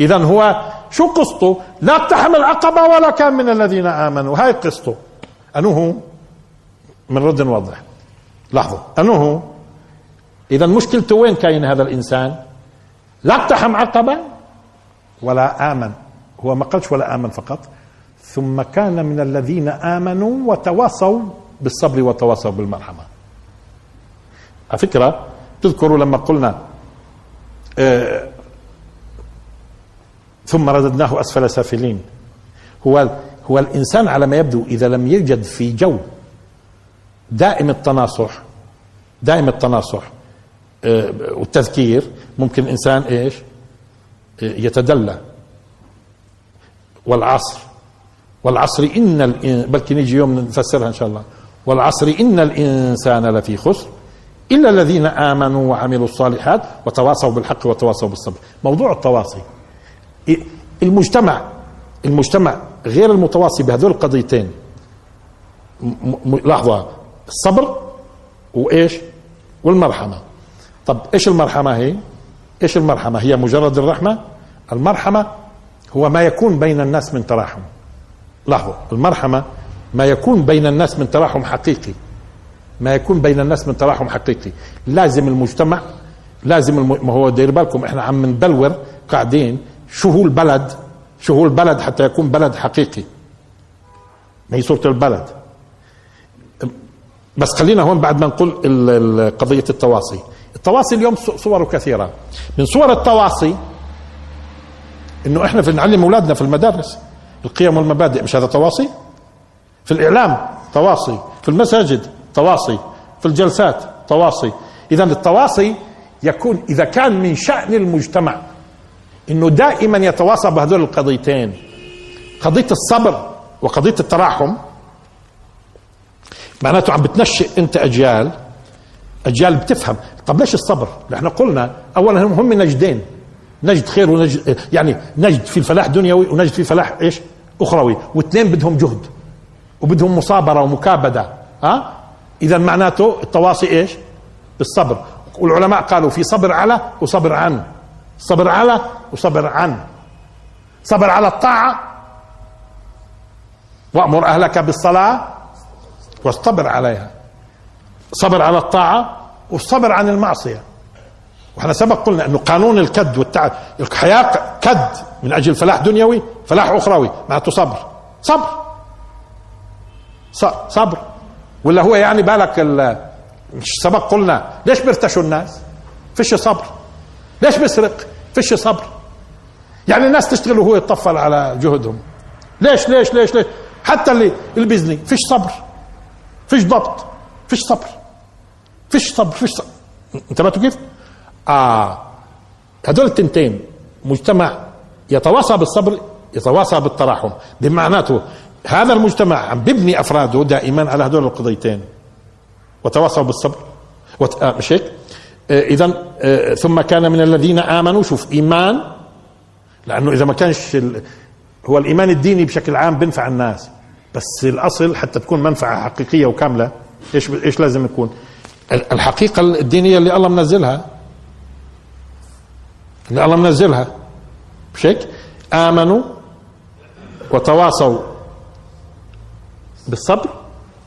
اذا هو شو قصته لا اقتحم العقبه ولا كان من الذين آمنوا. هاي قصته أنه من رد نوضح لاحظوا. أنه اذا مشكلته وين كاين هذا الإنسان؟ لا اقتحم عقبة ولا آمن. هو ما قالش ولا آمن فقط. ثم كان من الذين آمنوا وتواصوا بالصبر وتواصوا بالمرحمة. على فكرة تذكروا لما قلنا آه ثم رددناه أسفل سافلين. هو هو الإنسان على ما يبدو إذا لم يوجد في جو دائم التناصح دائم التناصح آه، والتذكير ممكن الإنسان إيش؟ آه، يتدلى. والعصر والعصر إن بلكي نيجي يوم نفسرها إن شاء الله. والعصر إن الإنسان لفي خسر إلا الذين آمنوا وعملوا الصالحات وتواصوا بالحق وتواصوا بالصبر. موضوع التواصي. المجتمع المجتمع غير المتواصي بهذول القضيتين. لحظه الصبر وإيش؟ والمرحمة. طب إيش المرحمة هي؟ إيش المرحمة؟ هي مجرد الرحمة؟ المرحمة هو ما يكون بين الناس من تراحم. لاحظوا المرحمة ما يكون بين الناس من تراحم حقيقي. ما يكون بين الناس من تراحم حقيقي. لازم المجتمع لازم الم... ما هو دير بالكم إحنا عم ندلور قاعدين شو هو البلد شو هو البلد حتى يكون بلد حقيقي. ما هي صورة البلد. بس خلينا هون بعد ما نقول قضية التواصي. التواصي اليوم صوره كثيرة. من صور التواصي إنه إحنا في نعلم أولادنا في المدارس. القيم والمبادئ مش هذا تواصي؟ في الإعلام تواصي في المساجد تواصي في الجلسات تواصي. اذا التواصي يكون إذا كان من شأن المجتمع. إنه دائما يتواصى بهذول القضيتين. قضية الصبر وقضية التراحم. معناته عم بتنشئ أنت أجيال أجيال بتفهم. طب ليش الصبر؟ إحنا قلنا اولا هم هم نجدين. نجد خير ونجد يعني نجد في الفلاح دنيوي ونجد في فلاح إيش؟ أخروي. واثنين بدهم جهد وبدهم مصابرة ومكابدة. ها؟ اذا معناته التواصي إيش؟ بالصبر والعلماء قالوا في صبر على وصبر عن صبر على وصبر عن. صبر على الطاعة. وأمر أهلك بالصلاة واصطبر عليها. صبر على الطاعة والصبر عن المعصية. وإحنا سبق قلنا انه قانون الكد والتعب الحياة كد من أجل فلاح دنيوي فلاح أخروي معناته صبر. صبر. صبر. ولا هو يعني بالك مش سبق قلنا ليش بيرتشوا الناس؟ فيش صبر. ليش بيسرق؟ فيش صبر. يعني الناس تشتغل وهو يتطفل على جهدهم. ليش ليش ليش ليش؟ حتى اللي بيزني فيش صبر. فيش ضبط. فيش صبر. فيش صبر فيش صبر انتبهتوا كيف؟ آه. هدول التنتين مجتمع يتواصى بالصبر يتواصى بالتراحم. بمعناته هذا المجتمع عم بيبني أفراده دائما على هدول القضيتين. وتواصوا بالصبر. وت... آه مش هيك؟ آه اذا آه ثم كان من الذين آمنوا شوف إيمان لأنه إذا ما كانش. هو الإيمان الديني بشكل عام بينفع الناس بس الأصل حتى تكون منفعة حقيقية وكاملة إيش إيش لازم يكون؟ الحقيقة الدينية اللي الله منزلها اللي الله منزلها مش هيك؟ آمنوا وتواصوا بالصبر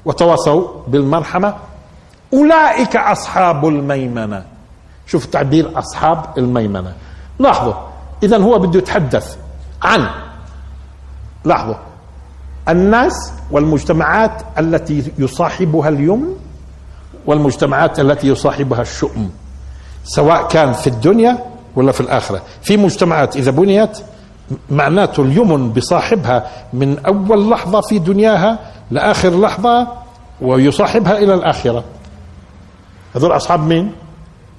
وتواصوا بالمرحمة أولئك أصحاب الميمنة. شوف تعبير أصحاب الميمنة. لاحظوا اذا هو بده يتحدث عن لاحظوا الناس والمجتمعات التي يصاحبها اليمن والمجتمعات التي يصاحبها الشؤم سواء كان في الدنيا ولا في الآخرة. في مجتمعات إذا بنيت معناته اليمن بصاحبها من أول لحظة في دنياها لآخر لحظة ويصاحبها إلى الآخرة. هذول أصحاب مين؟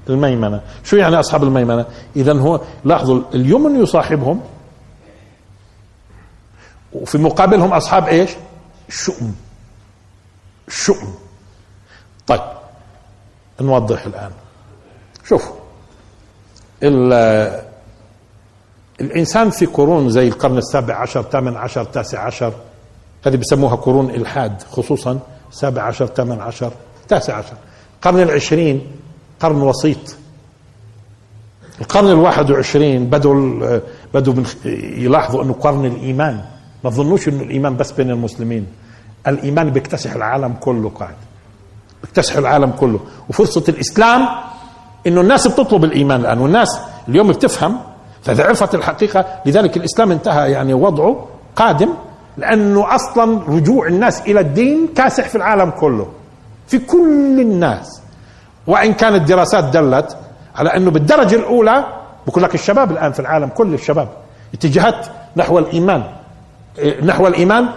الميمنة. شو يعني أصحاب الميمنة؟ إذا هو لاحظوا اليمن يصاحبهم؟ وفي مقابلهم أصحاب إيش؟ شؤم. شؤم. طيب نوضح الآن. شوفوا الإنسان في قرون زي القرن السابع عشر ثامن عشر تاسع عشر هذه بسموها قرون إلحاد خصوصا سابع عشر ثامن عشر تاسع عشر. القرن العشرين قرن وسيط. القرن الواحد وعشرين بدوا بدوا يلاحظوا إنه قرن الإيمان. ما تظنوش إنه الإيمان بس بين المسلمين. الإيمان بيكتسح العالم كله قاعد. بيكتسح العالم كله. وفرصه الإسلام إنه الناس بتطلب الإيمان الآن. والناس اليوم بتفهم فإذا عرفت الحقيقة لذلك الإسلام انتهى يعني وضعه قادم لأنه أصلا رجوع الناس إلى الدين كاسح في العالم كله. في كل الناس. وإن كانت دراسات دلت على أنه بالدرجة الأولى بقول لك الشباب الآن في العالم كل الشباب اتجاهات نحو الإيمان. إيه، نحو الإيمان.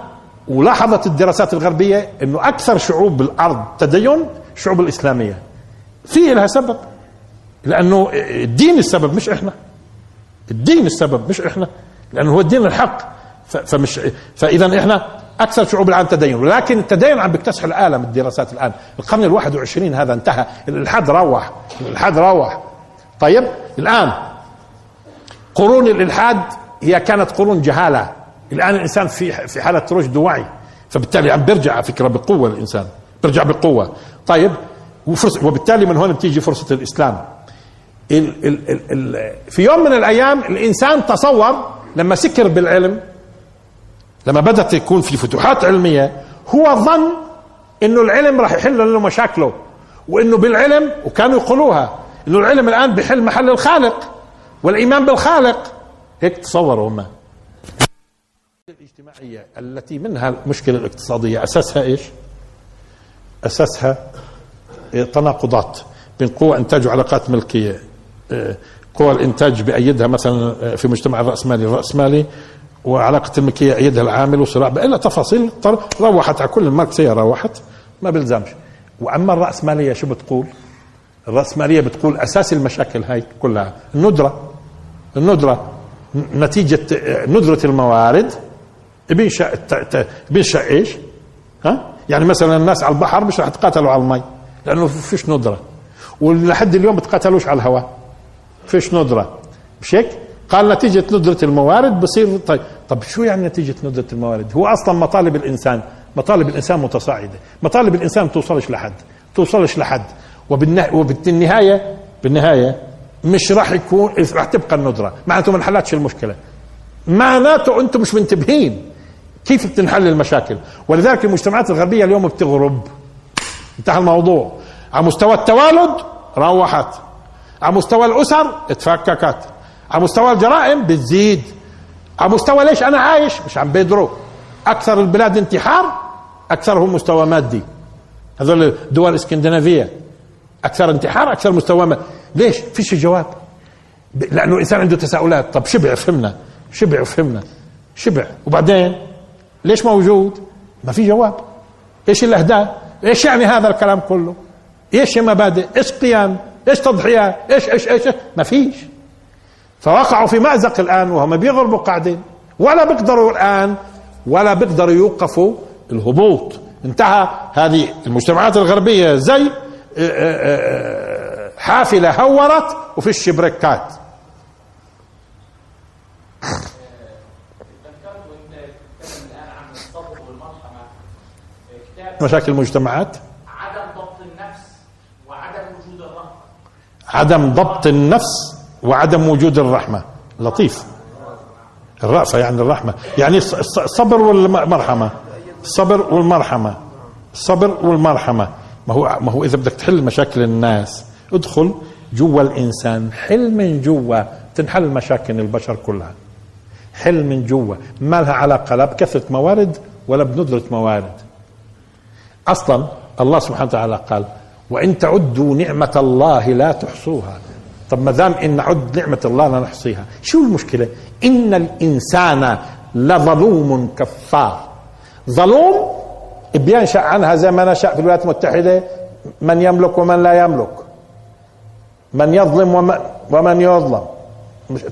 ولاحظت الدراسات الغربية أنه أكثر شعوب الأرض تدين الشعوب الإسلامية. في لها سبب. لأنه الدين السبب مش إحنا. الدين السبب مش إحنا. لأنه هو الدين الحق. فمش فاذا إحنا أكثر شعوب العالم تدين. ولكن التدين عم بيكتسح العالم الدراسات الآن. القرن الواحد وعشرين هذا انتهى. الالحاد روح. الالحاد روح. طيب الآن قرون الإلحاد هي كانت قرون جهالة. الآن الإنسان في في حالة رشد ووعي. فبالتالي عم بيرجع على فكرة بقوة الإنسان. بيرجع بقوة. طيب وبالتالي من هون بتيجي فرصة الإسلام. ال ال ال ال في يوم من الأيام الإنسان تصور لما سكر بالعلم لما بدأت يكون في فتوحات علمية هو ظن إنه العلم راح يحل له مشاكله وإنه بالعلم وكانوا يقولوها إنه العلم الآن بيحل محل الخالق والإيمان بالخالق. هيك تصوروا هم. الاجتماعية التي منها المشكلة الاقتصادية أساسها إيش؟ أساسها تناقضات بين قوى إنتاج وعلاقات ملكية. قوى الإنتاج بايدها مثلا في مجتمع الرأسمالي. الرأسمالي وعلاقة الملكية أيدها العامل وصراع إلا تفاصيل روحت على كل الماركسية روحت ما بيلزمش وأما الرأسمالية شو بتقول؟ الرأسمالية بتقول أساس المشاكل هاي كلها الندرة. الندرة نتيجة ندرة الموارد. بينشأ بينشأ إيش؟ ها؟ يعني مثلا الناس على البحر مش رح يتقاتلوا على المي لأنه فيش ندرة. ولحد اليوم بتقاتلوش على الهواء. فيش ندرة. مش هيك؟ قال نتيجة ندرة الموارد بصير طيب. طب شو يعني نتيجة ندرة الموارد؟ هو أصلا مطالب الإنسان مطالب الإنسان متصاعدة. مطالب الإنسان توصلش لحد توصلش لحد. وبالنهاية بالنهاية مش راح يكون راح تبقى الندرة. معناته ما انحلتش المشكلة. معناته أنتم مش منتبهين كيف بتنحل المشاكل. ولذلك المجتمعات الغربية اليوم بتغرب. انتهى الموضوع. على مستوى التوالد روحت. على مستوى الأسر اتفككت. على مستوى الجرائم بتزيد. على مستوى ليش أنا عايش؟ مش عم بيدروا أكثر البلاد انتحار اكثرهم مستوى مادي. هذول الدول الإسكندنافية. أكثر انتحار أكثر مستوى مادي. ليش؟ فيش جواب. لأنه الإنسان عنده تساؤلات. طب شبع فهمنا. شبع وفهمنا شبع. وبعدين؟ ليش موجود؟ ما في جواب. إيش الأهداف؟ إيش يعني هذا الكلام كله؟ إيش مبادئ إيش قيم؟ إيش تضحيات؟ إيش إيش إيش؟ ما فيش. فوقعوا في مأزق الآن وهم بيغربوا قاعدين ولا بيقدروا الآن ولا بيقدروا يوقفوا الهبوط. انتهى هذه المجتمعات الغربية زي آه، آه، آه، حافلة هورت وفيش بريكات مشاكل المجتمعات عدم ضبط النفس وعدم وجود الرحمة عدم ضبط النفس. وعدم وجود الرحمة. لطيف. الرأفة يعني الرحمة. يعني الصبر والمرحمة. الصبر والمرحمة. الصبر والمرحمة. ما هو ما هو إذا بدك تحل مشاكل الناس ادخل جوا الإنسان. حل من جوا. تنحل مشاكل البشر كلها. حل من جوا. ما لها علاقة لا بكثرة موارد ولا بندرة موارد. أصلا الله سبحانه وتعالى قال وإن تعدوا نعمة الله لا تحصوها. طب ما دام إن نعد نعمة الله لا نحصيها شو المشكلة؟ إن الإنسان لظلوم كفار. ظلوم بينشأ عنها زي ما نشأ في الولايات المتحدة من يملك ومن لا يملك. من يظلم ومن, ومن يظلم.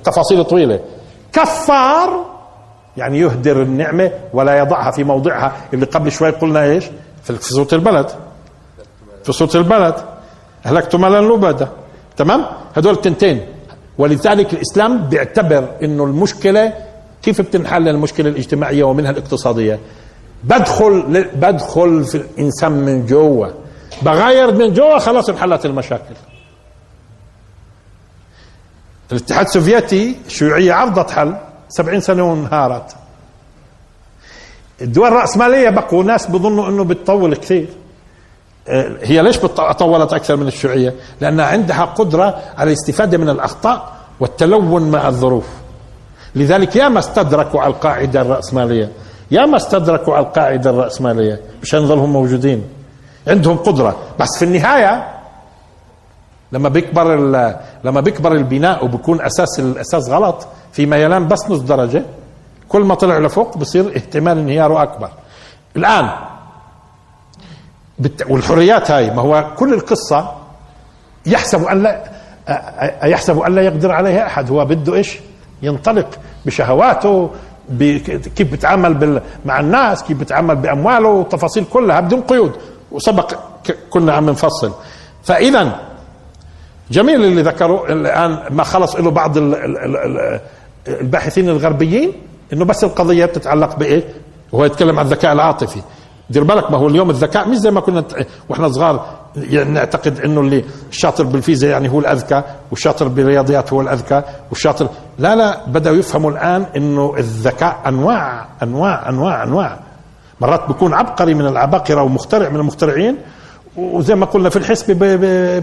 تفاصيل طويلة. كفار يعني يهدر النعمة ولا يضعها في موضعها. اللي قبل شوي قلنا إيش؟ في سوره البلد. في سوره البلد. اهلكت مالا لبدا. تمام؟ هدول التنتين ولذلك الإسلام بيعتبر إنه المشكلة كيف بتنحل المشكلة الاجتماعية ومنها الاقتصادية؟ بدخل بدخل في الإنسان من جوا. بغير من جوا خلاص انحلت المشاكل. الاتحاد السوفيتي الشيوعية عرضت حل. سبعين سنة وانهارت. الدول الرأسمالية بقوا ناس بظنوا إنه بتطول كثير. هي ليش طولت أكثر من الشيوعية؟ لأنها عندها قدرة على الاستفادة من الأخطاء والتلون مع الظروف. لذلك ياما استدركوا على القاعدة الرأسمالية، ياما استدركوا على القاعدة الرأسمالية مشان يظلهم موجودين. عندهم قدرة، بس في النهاية لما بيكبر لما بيكبر البناء وبكون أساس الاساس غلط في ميلان بس نص درجة كل ما طلع لفوق بصير احتمال انهياره أكبر الآن والحريات هاي ما هو كل القصة يحسب أن لا يحسب أن لا يقدر عليها أحد. هو بده إيش؟ ينطلق بشهواته كيف بيتعامل مع الناس كيف بيتعامل بأمواله تفاصيل كلها. بدون قيود وسبق كنا عم نفصل. فإذا جميل اللي ذكروا الآن ما خلص له بعض الباحثين الغربيين إنه بس القضية بتتعلق بإيه؟ وهو يتكلم عن الذكاء العاطفي. دير بالك ما هو اليوم الذكاء مش زي ما كنا وإحنا صغار يعني نعتقد إنه اللي الشاطر بالفيزياء يعني هو الأذكى والشاطر بالرياضيات هو الأذكى والشاطر لا لا بدأوا يفهموا الآن إنه الذكاء أنواع أنواع أنواع أنواع. مرات بيكون عبقري من العباقرة ومخترع من المخترعين وزي ما قلنا في الحسب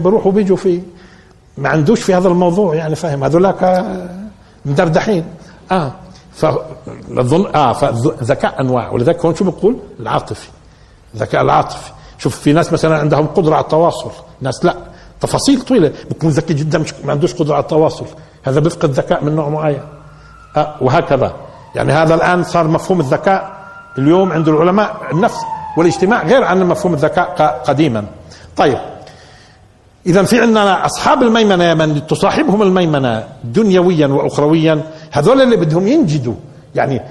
بيروحوا بيجوا في ما عندوش في هذا الموضوع يعني فاهم؟ هذولاك مدردحين. آه فالظن آه فالذكاء أنواع. ولذلك هون شو بقول؟ العاطفي. الذكاء العاطفي. شوف في ناس مثلا عندهم قدرة على التواصل ناس لا. تفاصيل طويلة. بكون ذكي جدا مش ما عندوش قدرة على التواصل. هذا بيفقد ذكاء من نوع معين. آه وهكذا. يعني هذا الآن صار مفهوم الذكاء اليوم عند العلماء النفس والاجتماع غير عن مفهوم الذكاء قديما. طيب. اذا في عندنا أصحاب الميمنة من تصاحبهم الميمنة دنيويا واخرويا. هذول اللي بدهم ينجدوا. يعني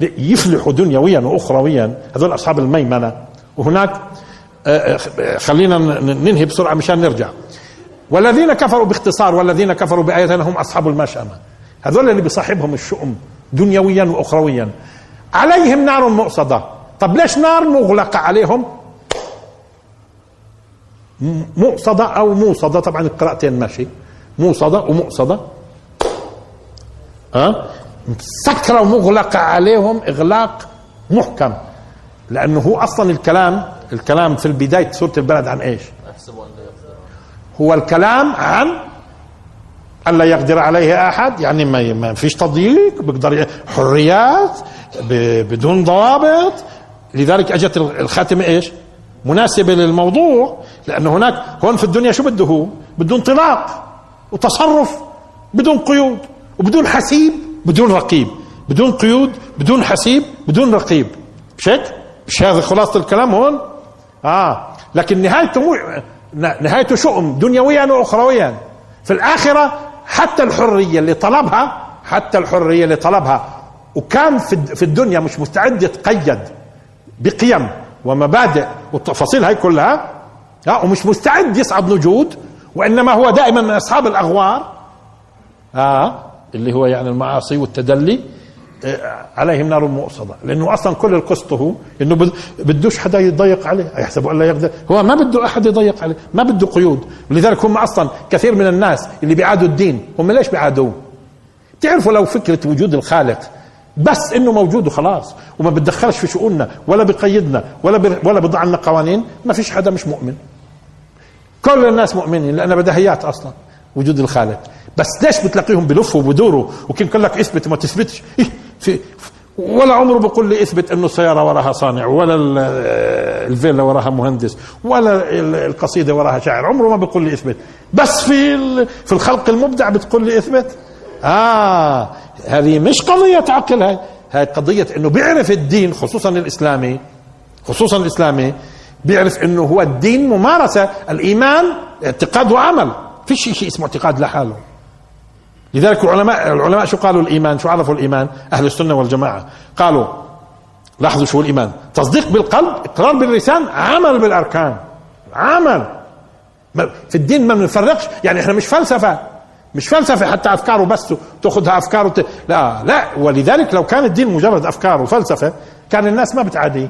يفلحوا دنيويا واخرويا. هذول أصحاب الميمنة. وهناك آه، آه، خلينا ننهي بسرعة مشان نرجع. والذين كفروا باختصار والذين كفروا بآياتنا هم أصحاب المشأمة. هذول اللي بيصاحبهم الشؤم دنيويا واخرويا. عليهم نار مؤصدة. طب ليش نار مغلقة عليهم؟ مؤصدة أو موصدة؟ طبعا القراءتين ماشي. موصدة ومؤصدة. ها؟ مسكره ومغلقه عليهم إغلاق محكم. لأنه هو أصلا الكلام الكلام في البداية سورة البلد عن إيش؟ هو الكلام عن أن لا يقدر عليه أحد يعني ما, ما فيش تضييق بيقدر حريات بدون ضوابط. لذلك أجت الخاتمة إيش؟ مناسبة للموضوع لأن هناك هون في الدنيا شو بده هو؟ بده انطلاق وتصرف بدون قيود وبدون حسيب. بدون رقيب بدون قيود بدون حسيب بدون رقيب. مش هيك؟ مش هذا خلاصة الكلام هون؟ آه. لكن نهايته مو نهايته شؤم دنيويا واخرويا. في الآخرة حتى الحرية اللي طلبها حتى الحرية اللي طلبها. وكان في الدنيا مش مستعد يتقيد بقيم ومبادئ والتفاصيل هاي كلها. آه. ومش مستعد يصعد نجود وإنما هو دائما من أصحاب الأغوار. آه. اللي هو يعني المعاصي والتدلي آه، عليهم نار مؤصدة. لأنه أصلا كل القسط هو إنه بدوش حدا يضيق عليه. يحسب أن لا يقدر. هو ما بده أحد يضيق عليه. ما بده قيود. ولذلك هم أصلا كثير من الناس اللي بيعادوا الدين هم ليش بيعادوه؟ تعرفوا لو فكرة وجود الخالق بس إنه موجود وخلاص وما بتدخلش في شؤوننا ولا بقيدنا ولا ولا بضع لنا قوانين ما فيش حدا مش مؤمن. كل الناس مؤمنين لأن بدهيات أصلا وجود الخالق. بس ليش بتلاقيهم بلفوا وبدوروا؟ يقول لك إثبت وما تثبتش؟ إيه في ولا عمره بيقول لي إثبت إنه السيارة وراها صانع ولا الفيلا وراها مهندس ولا القصيدة وراها شاعر عمره ما بيقول لي إثبت. بس في في الخلق المبدع بتقول لي إثبت. آه هذه مش قضية عقل هاي هاي قضية إنه بيعرف الدين خصوصا الإسلامي خصوصا الإسلامي بيعرف إنه هو الدين ممارسة الإيمان اعتقاد وعمل. فيش شيء اسمه اعتقاد لحاله. لذلك العلماء العلماء شو قالوا؟ الإيمان شو عرفوا الإيمان؟ أهل السنة والجماعة. قالوا لاحظوا شو الإيمان. تصديق بالقلب إقرار باللسان عمل بالأركان. عمل. في الدين ما بنفرقش. يعني إحنا مش فلسفة. مش فلسفة حتى أفكاره بس تأخذها أفكار وت... لا لا. ولذلك لو كان الدين مجرد أفكار وفلسفة كان الناس ما بتعادي.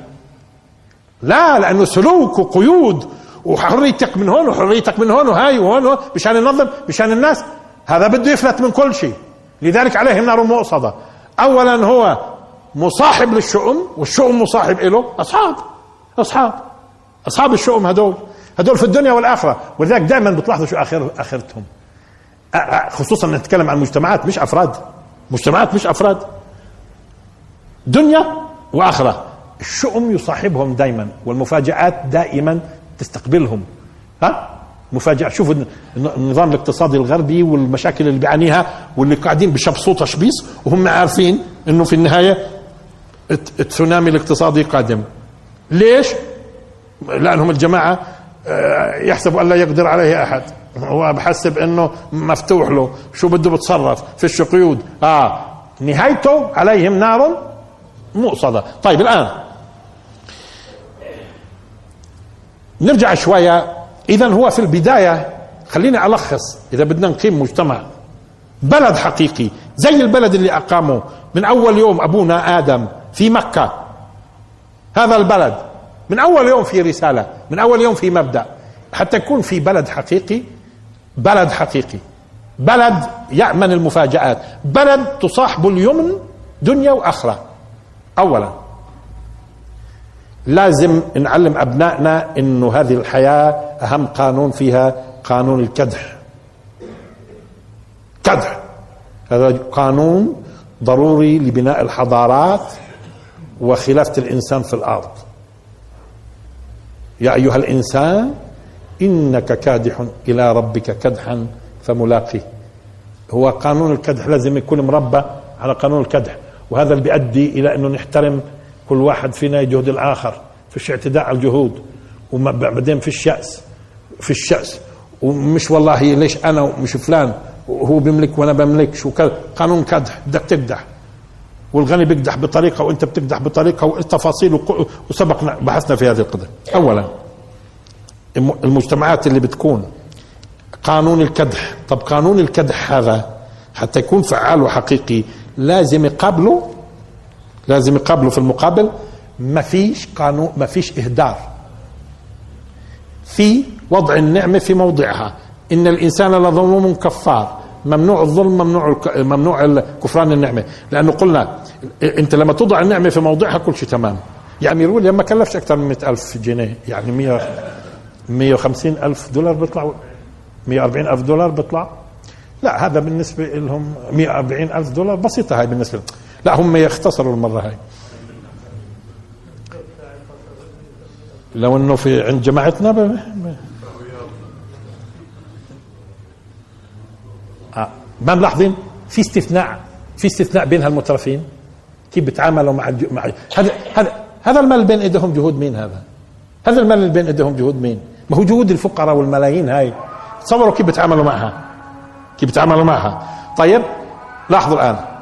لا لأنه سلوك وقيود وحريتك من هون وحريتك من هون وهاي وهون مشان ينظم مشان الناس. هذا بده يفلت من كل شيء. لذلك عليهم نار مؤصدة. اولا هو مصاحب للشؤم والشؤم مصاحب له أصحاب أصحاب أصحاب الشؤم هدول. هدول في الدنيا والآخرة. ولذلك دائما بتلاحظوا شو اخر آخرتهم. خصوصا نتكلم عن مجتمعات مش أفراد. مجتمعات مش أفراد. دنيا وآخرة. الشؤم يصاحبهم دائما والمفاجآت دائما تستقبلهم. ها؟ مفاجأة. شوفوا النظام الاقتصادي الغربي والمشاكل اللي بيعانيها واللي قاعدين بشبصوا تشبيص وهم عارفين إنه في النهاية التسونامي الاقتصادي قادم. ليش؟ لأنهم الجماعة آه، يحسب أن لا يقدر عليه أحد. هو بحسب إنه مفتوح له. شو بده بتصرف؟ فيش قيود. آه نهايته عليهم نار مؤصدة. طيب الآن نرجع شوية اذا هو في البداية خليني ألخص إذا بدنا نقيم مجتمع بلد حقيقي زي البلد اللي أقامه من أول يوم أبونا آدم في مكة. هذا البلد من أول يوم في رسالة من أول يوم في مبدأ. حتى يكون في بلد حقيقي بلد حقيقي. بلد يأمن المفاجآت. بلد تصاحب اليمن دنيا وآخرة. أولا. لازم نعلم أبنائنا أنه هذه الحياة أهم قانون فيها قانون الكدح. كدح. هذا قانون ضروري لبناء الحضارات وخلافة الإنسان في الأرض. يا أيها الإنسان إنك كادح إلى ربك كدحا فملاقيه. هو قانون الكدح لازم يكون مربى على قانون الكدح. وهذا اللي بيؤدي إلى أنه نحترم كل واحد فينا جهد الآخر. فيش اعتداء على الجهود. وبعدين في الشأس. في الشأس. ومش والله ليش أنا ومش فلان. وهو بيملك وأنا بملكش. وكذا. قانون كدح. بدك تكدح. والغني بيكدح بطريقة وأنت بتكدح بطريقة والتفاصيل وسبق بحثنا في هذه القضية. اولا المجتمعات اللي بتكون قانون الكدح. طب قانون الكدح هذا حتى يكون فعال وحقيقي لازم يقابله لازم يقابله في المقابل. ما فيش قانون ما فيش إهدار. في وضع النعمة في موضعها. إن الإنسان لظلوم كفار. ممنوع الظلم ممنوع ممنوع كفران النعمة. لأنه قلنا أنت لما توضع النعمة في موضعها كل شيء تمام. يعني يقول ما كلفش أكثر من 100000 جنيه. يعني 100 150 ألف دولار بيطلع. 140 ألف دولار بيطلع. لا هذا بالنسبة لهم 140 ألف دولار بسيطة هاي بالنسبة لهم. لا هم يختصروا المرة هاي لو إنه في عند جماعتنا ب... آه. ما ملاحظين في استثناء في استثناء بين هالمترفين كيف بيتعاملوا مع الج... مع هذا هذا هذا المال بين إيديهم جهود مين هذا؟ هذا المال اللي بين إيديهم جهود مين؟ ما هو جهود الفقراء والملايين هاي تصوروا كيف بيتعاملوا معها كيف بيتعاملوا معها طيب لاحظوا الآن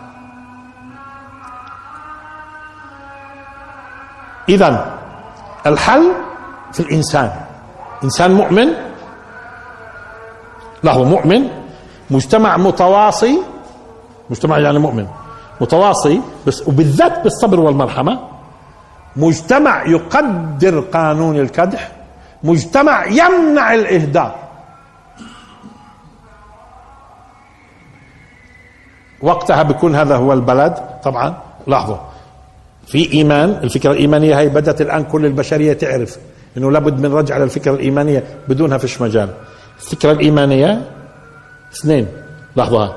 إذا الحل في الإنسان. إنسان مؤمن له مؤمن مجتمع متواصي مجتمع يعني مؤمن متواصي بس وبالذات بالصبر والمرحمة مجتمع يقدر قانون الكدح مجتمع يمنع الاهدار وقتها بيكون هذا هو البلد طبعا لاحظوا. في إيمان الفكرة الإيمانية هي بدأت الآن كل البشرية تعرف إنه لابد من رجع للفكرة الإيمانية بدونها فيش مجال. الفكرة الإيمانية اثنين لاحظوها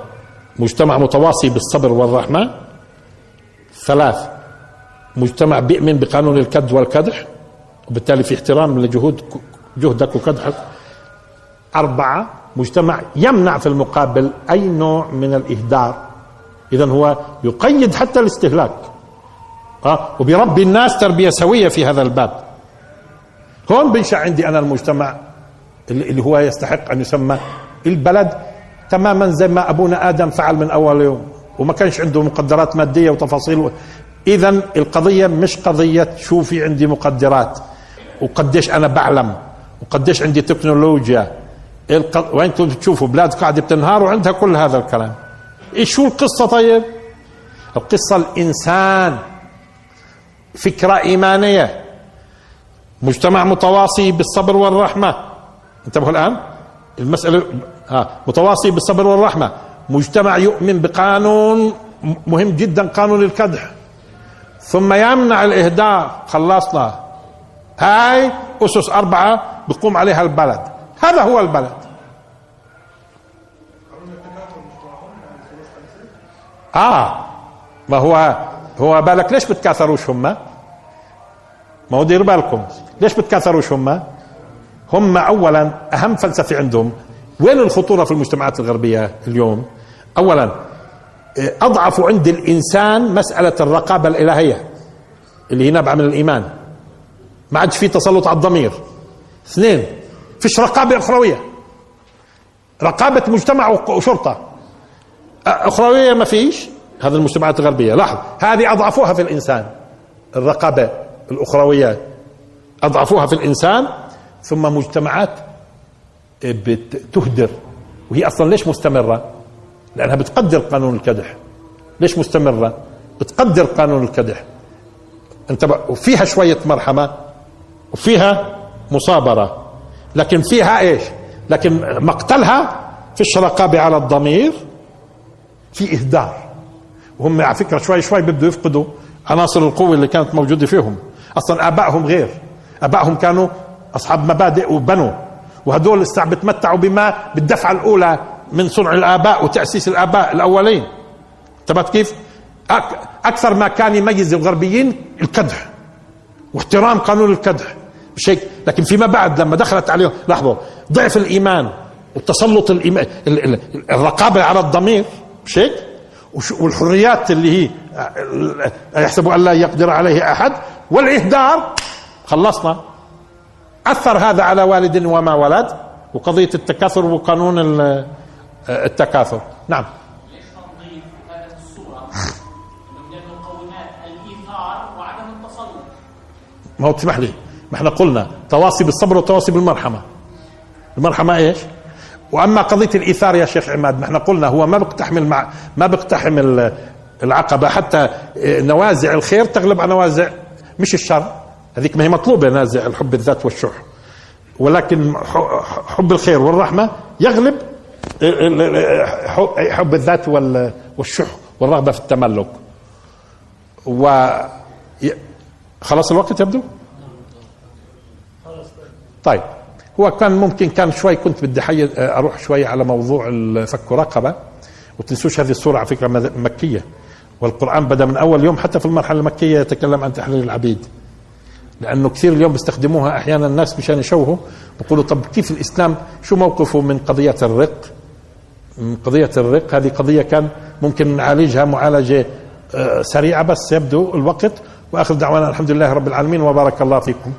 مجتمع متواصي بالصبر والرحمة. ثلاث مجتمع بيؤمن بقانون الكد والكدح وبالتالي في احترام لجهود جهدك وكدحك. أربعة مجتمع يمنع في المقابل أي نوع من الإهدار. إذا هو يقيد حتى الاستهلاك. أه؟ وبيربي الناس تربية سوية في هذا الباب. هون بنشأ عندي أنا المجتمع اللي هو يستحق أن يسمى البلد. تماما زي ما أبونا آدم فعل من أول يوم وما كانش عنده مقدرات مادية وتفاصيل. إذا القضية مش قضية شو في عندي مقدرات وقديش أنا بعلم وقديش عندي تكنولوجيا. وأنتم بتشوفوا بلاد قاعدة بتنهار وعندها كل هذا الكلام. إيش شو القصة طيب؟ القصة الإنسان. فكرة إيمانية. مجتمع متواصي بالصبر والرحمة. انتبهوا الآن. المسألة ها متواصي بالصبر والرحمة. مجتمع يؤمن بقانون مهم جدا قانون الكدح. ثم يمنع الإهداء. خلصنا. هاي أسس أربعة بقوم عليها البلد. هذا هو البلد. آه ما هو هو بالك ليش بتكاثروش هم؟ ما هو دير بالكم. ليش بتكاثروش هم؟ هم اولا أهم فلسفة عندهم. وين الخطورة في المجتمعات الغربية اليوم؟ اولا أضعف عند الإنسان مسألة الرقابة الإلهية اللي هي نابعة من الإيمان. ما عادش في تسلط على الضمير. اثنين فيش رقابة أخروية. رقابة مجتمع وشرطة. أخروية ما فيش؟ هذه المجتمعات الغربية. لاحظ هذه أضعفوها في الإنسان الرقابة. الاخرويه أضعفوها في الإنسان ثم مجتمعات بتهدر وهي أصلا ليش مستمرة؟ لأنها بتقدر قانون الكدح. ليش مستمرة؟ بتقدر قانون الكدح. أنت وفيها شوية مرحمة وفيها مصابرة. لكن فيها إيش؟ لكن مقتلها فيش رقابه على الضمير في إهدار. وهم على فكرة شوي شوي بده يفقدوا عناصر القوة اللي كانت موجودة فيهم. أصلا ابائهم غير. ابائهم كانوا أصحاب مبادئ وبنوا. وهدول بتمتعوا بما بالدفعة الأولى من صنع الآباء وتأسيس الآباء الأولين. انتبهت كيف؟ أكثر ما كان يميز الغربيين الكدح. واحترام قانون الكدح. مش هيك؟ لكن فيما بعد لما دخلت عليهم لاحظوا ضعف الإيمان والتسلط الإيمان الرقابة على الضمير. مش هيك؟ والحريات اللي هي يحسب أن لا يقدر عليه أحد. والإهدار. خلصنا. أثر هذا على والد وما ولد وقضية التكاثر وقانون التكاثر. نعم. ما هو تسمح لي؟ ما إحنا قلنا تواصي بالصبر وتواصي بالمرحمة. المرحمة إيش؟ وأما قضية الإيثار يا شيخ عماد ما إحنا قلنا هو ما بيقتحم مع ما بيقتحم العقبة حتى نوازع الخير تغلب على نوازع مش الشر. هذيك ما هي مطلوبة نازع الحب الذات والشح. ولكن حب الخير والرحمة يغلب حب الذات والشح والرغبة في التملك. و خلاص الوقت يبدو؟ طيب هو كان ممكن كان شوي كنت بدي حي أروح شوي على موضوع فك رقبة. وتنسوش هذه السوره على فكرة مكية. والقرآن بدأ من أول يوم حتى في المرحلة المكية يتكلم عن تحرير العبيد. لأنه كثير اليوم بيستخدموها أحيانا الناس مشان يشوهوا بيقولوا طب كيف الإسلام؟ شو موقفه من قضية الرق؟ من قضية الرق؟ هذه قضية كان ممكن نعالجها معالجة آه، سريعة بس يبدو الوقت. وآخر دعوانا الحمد لله رب العالمين وبارك الله فيكم.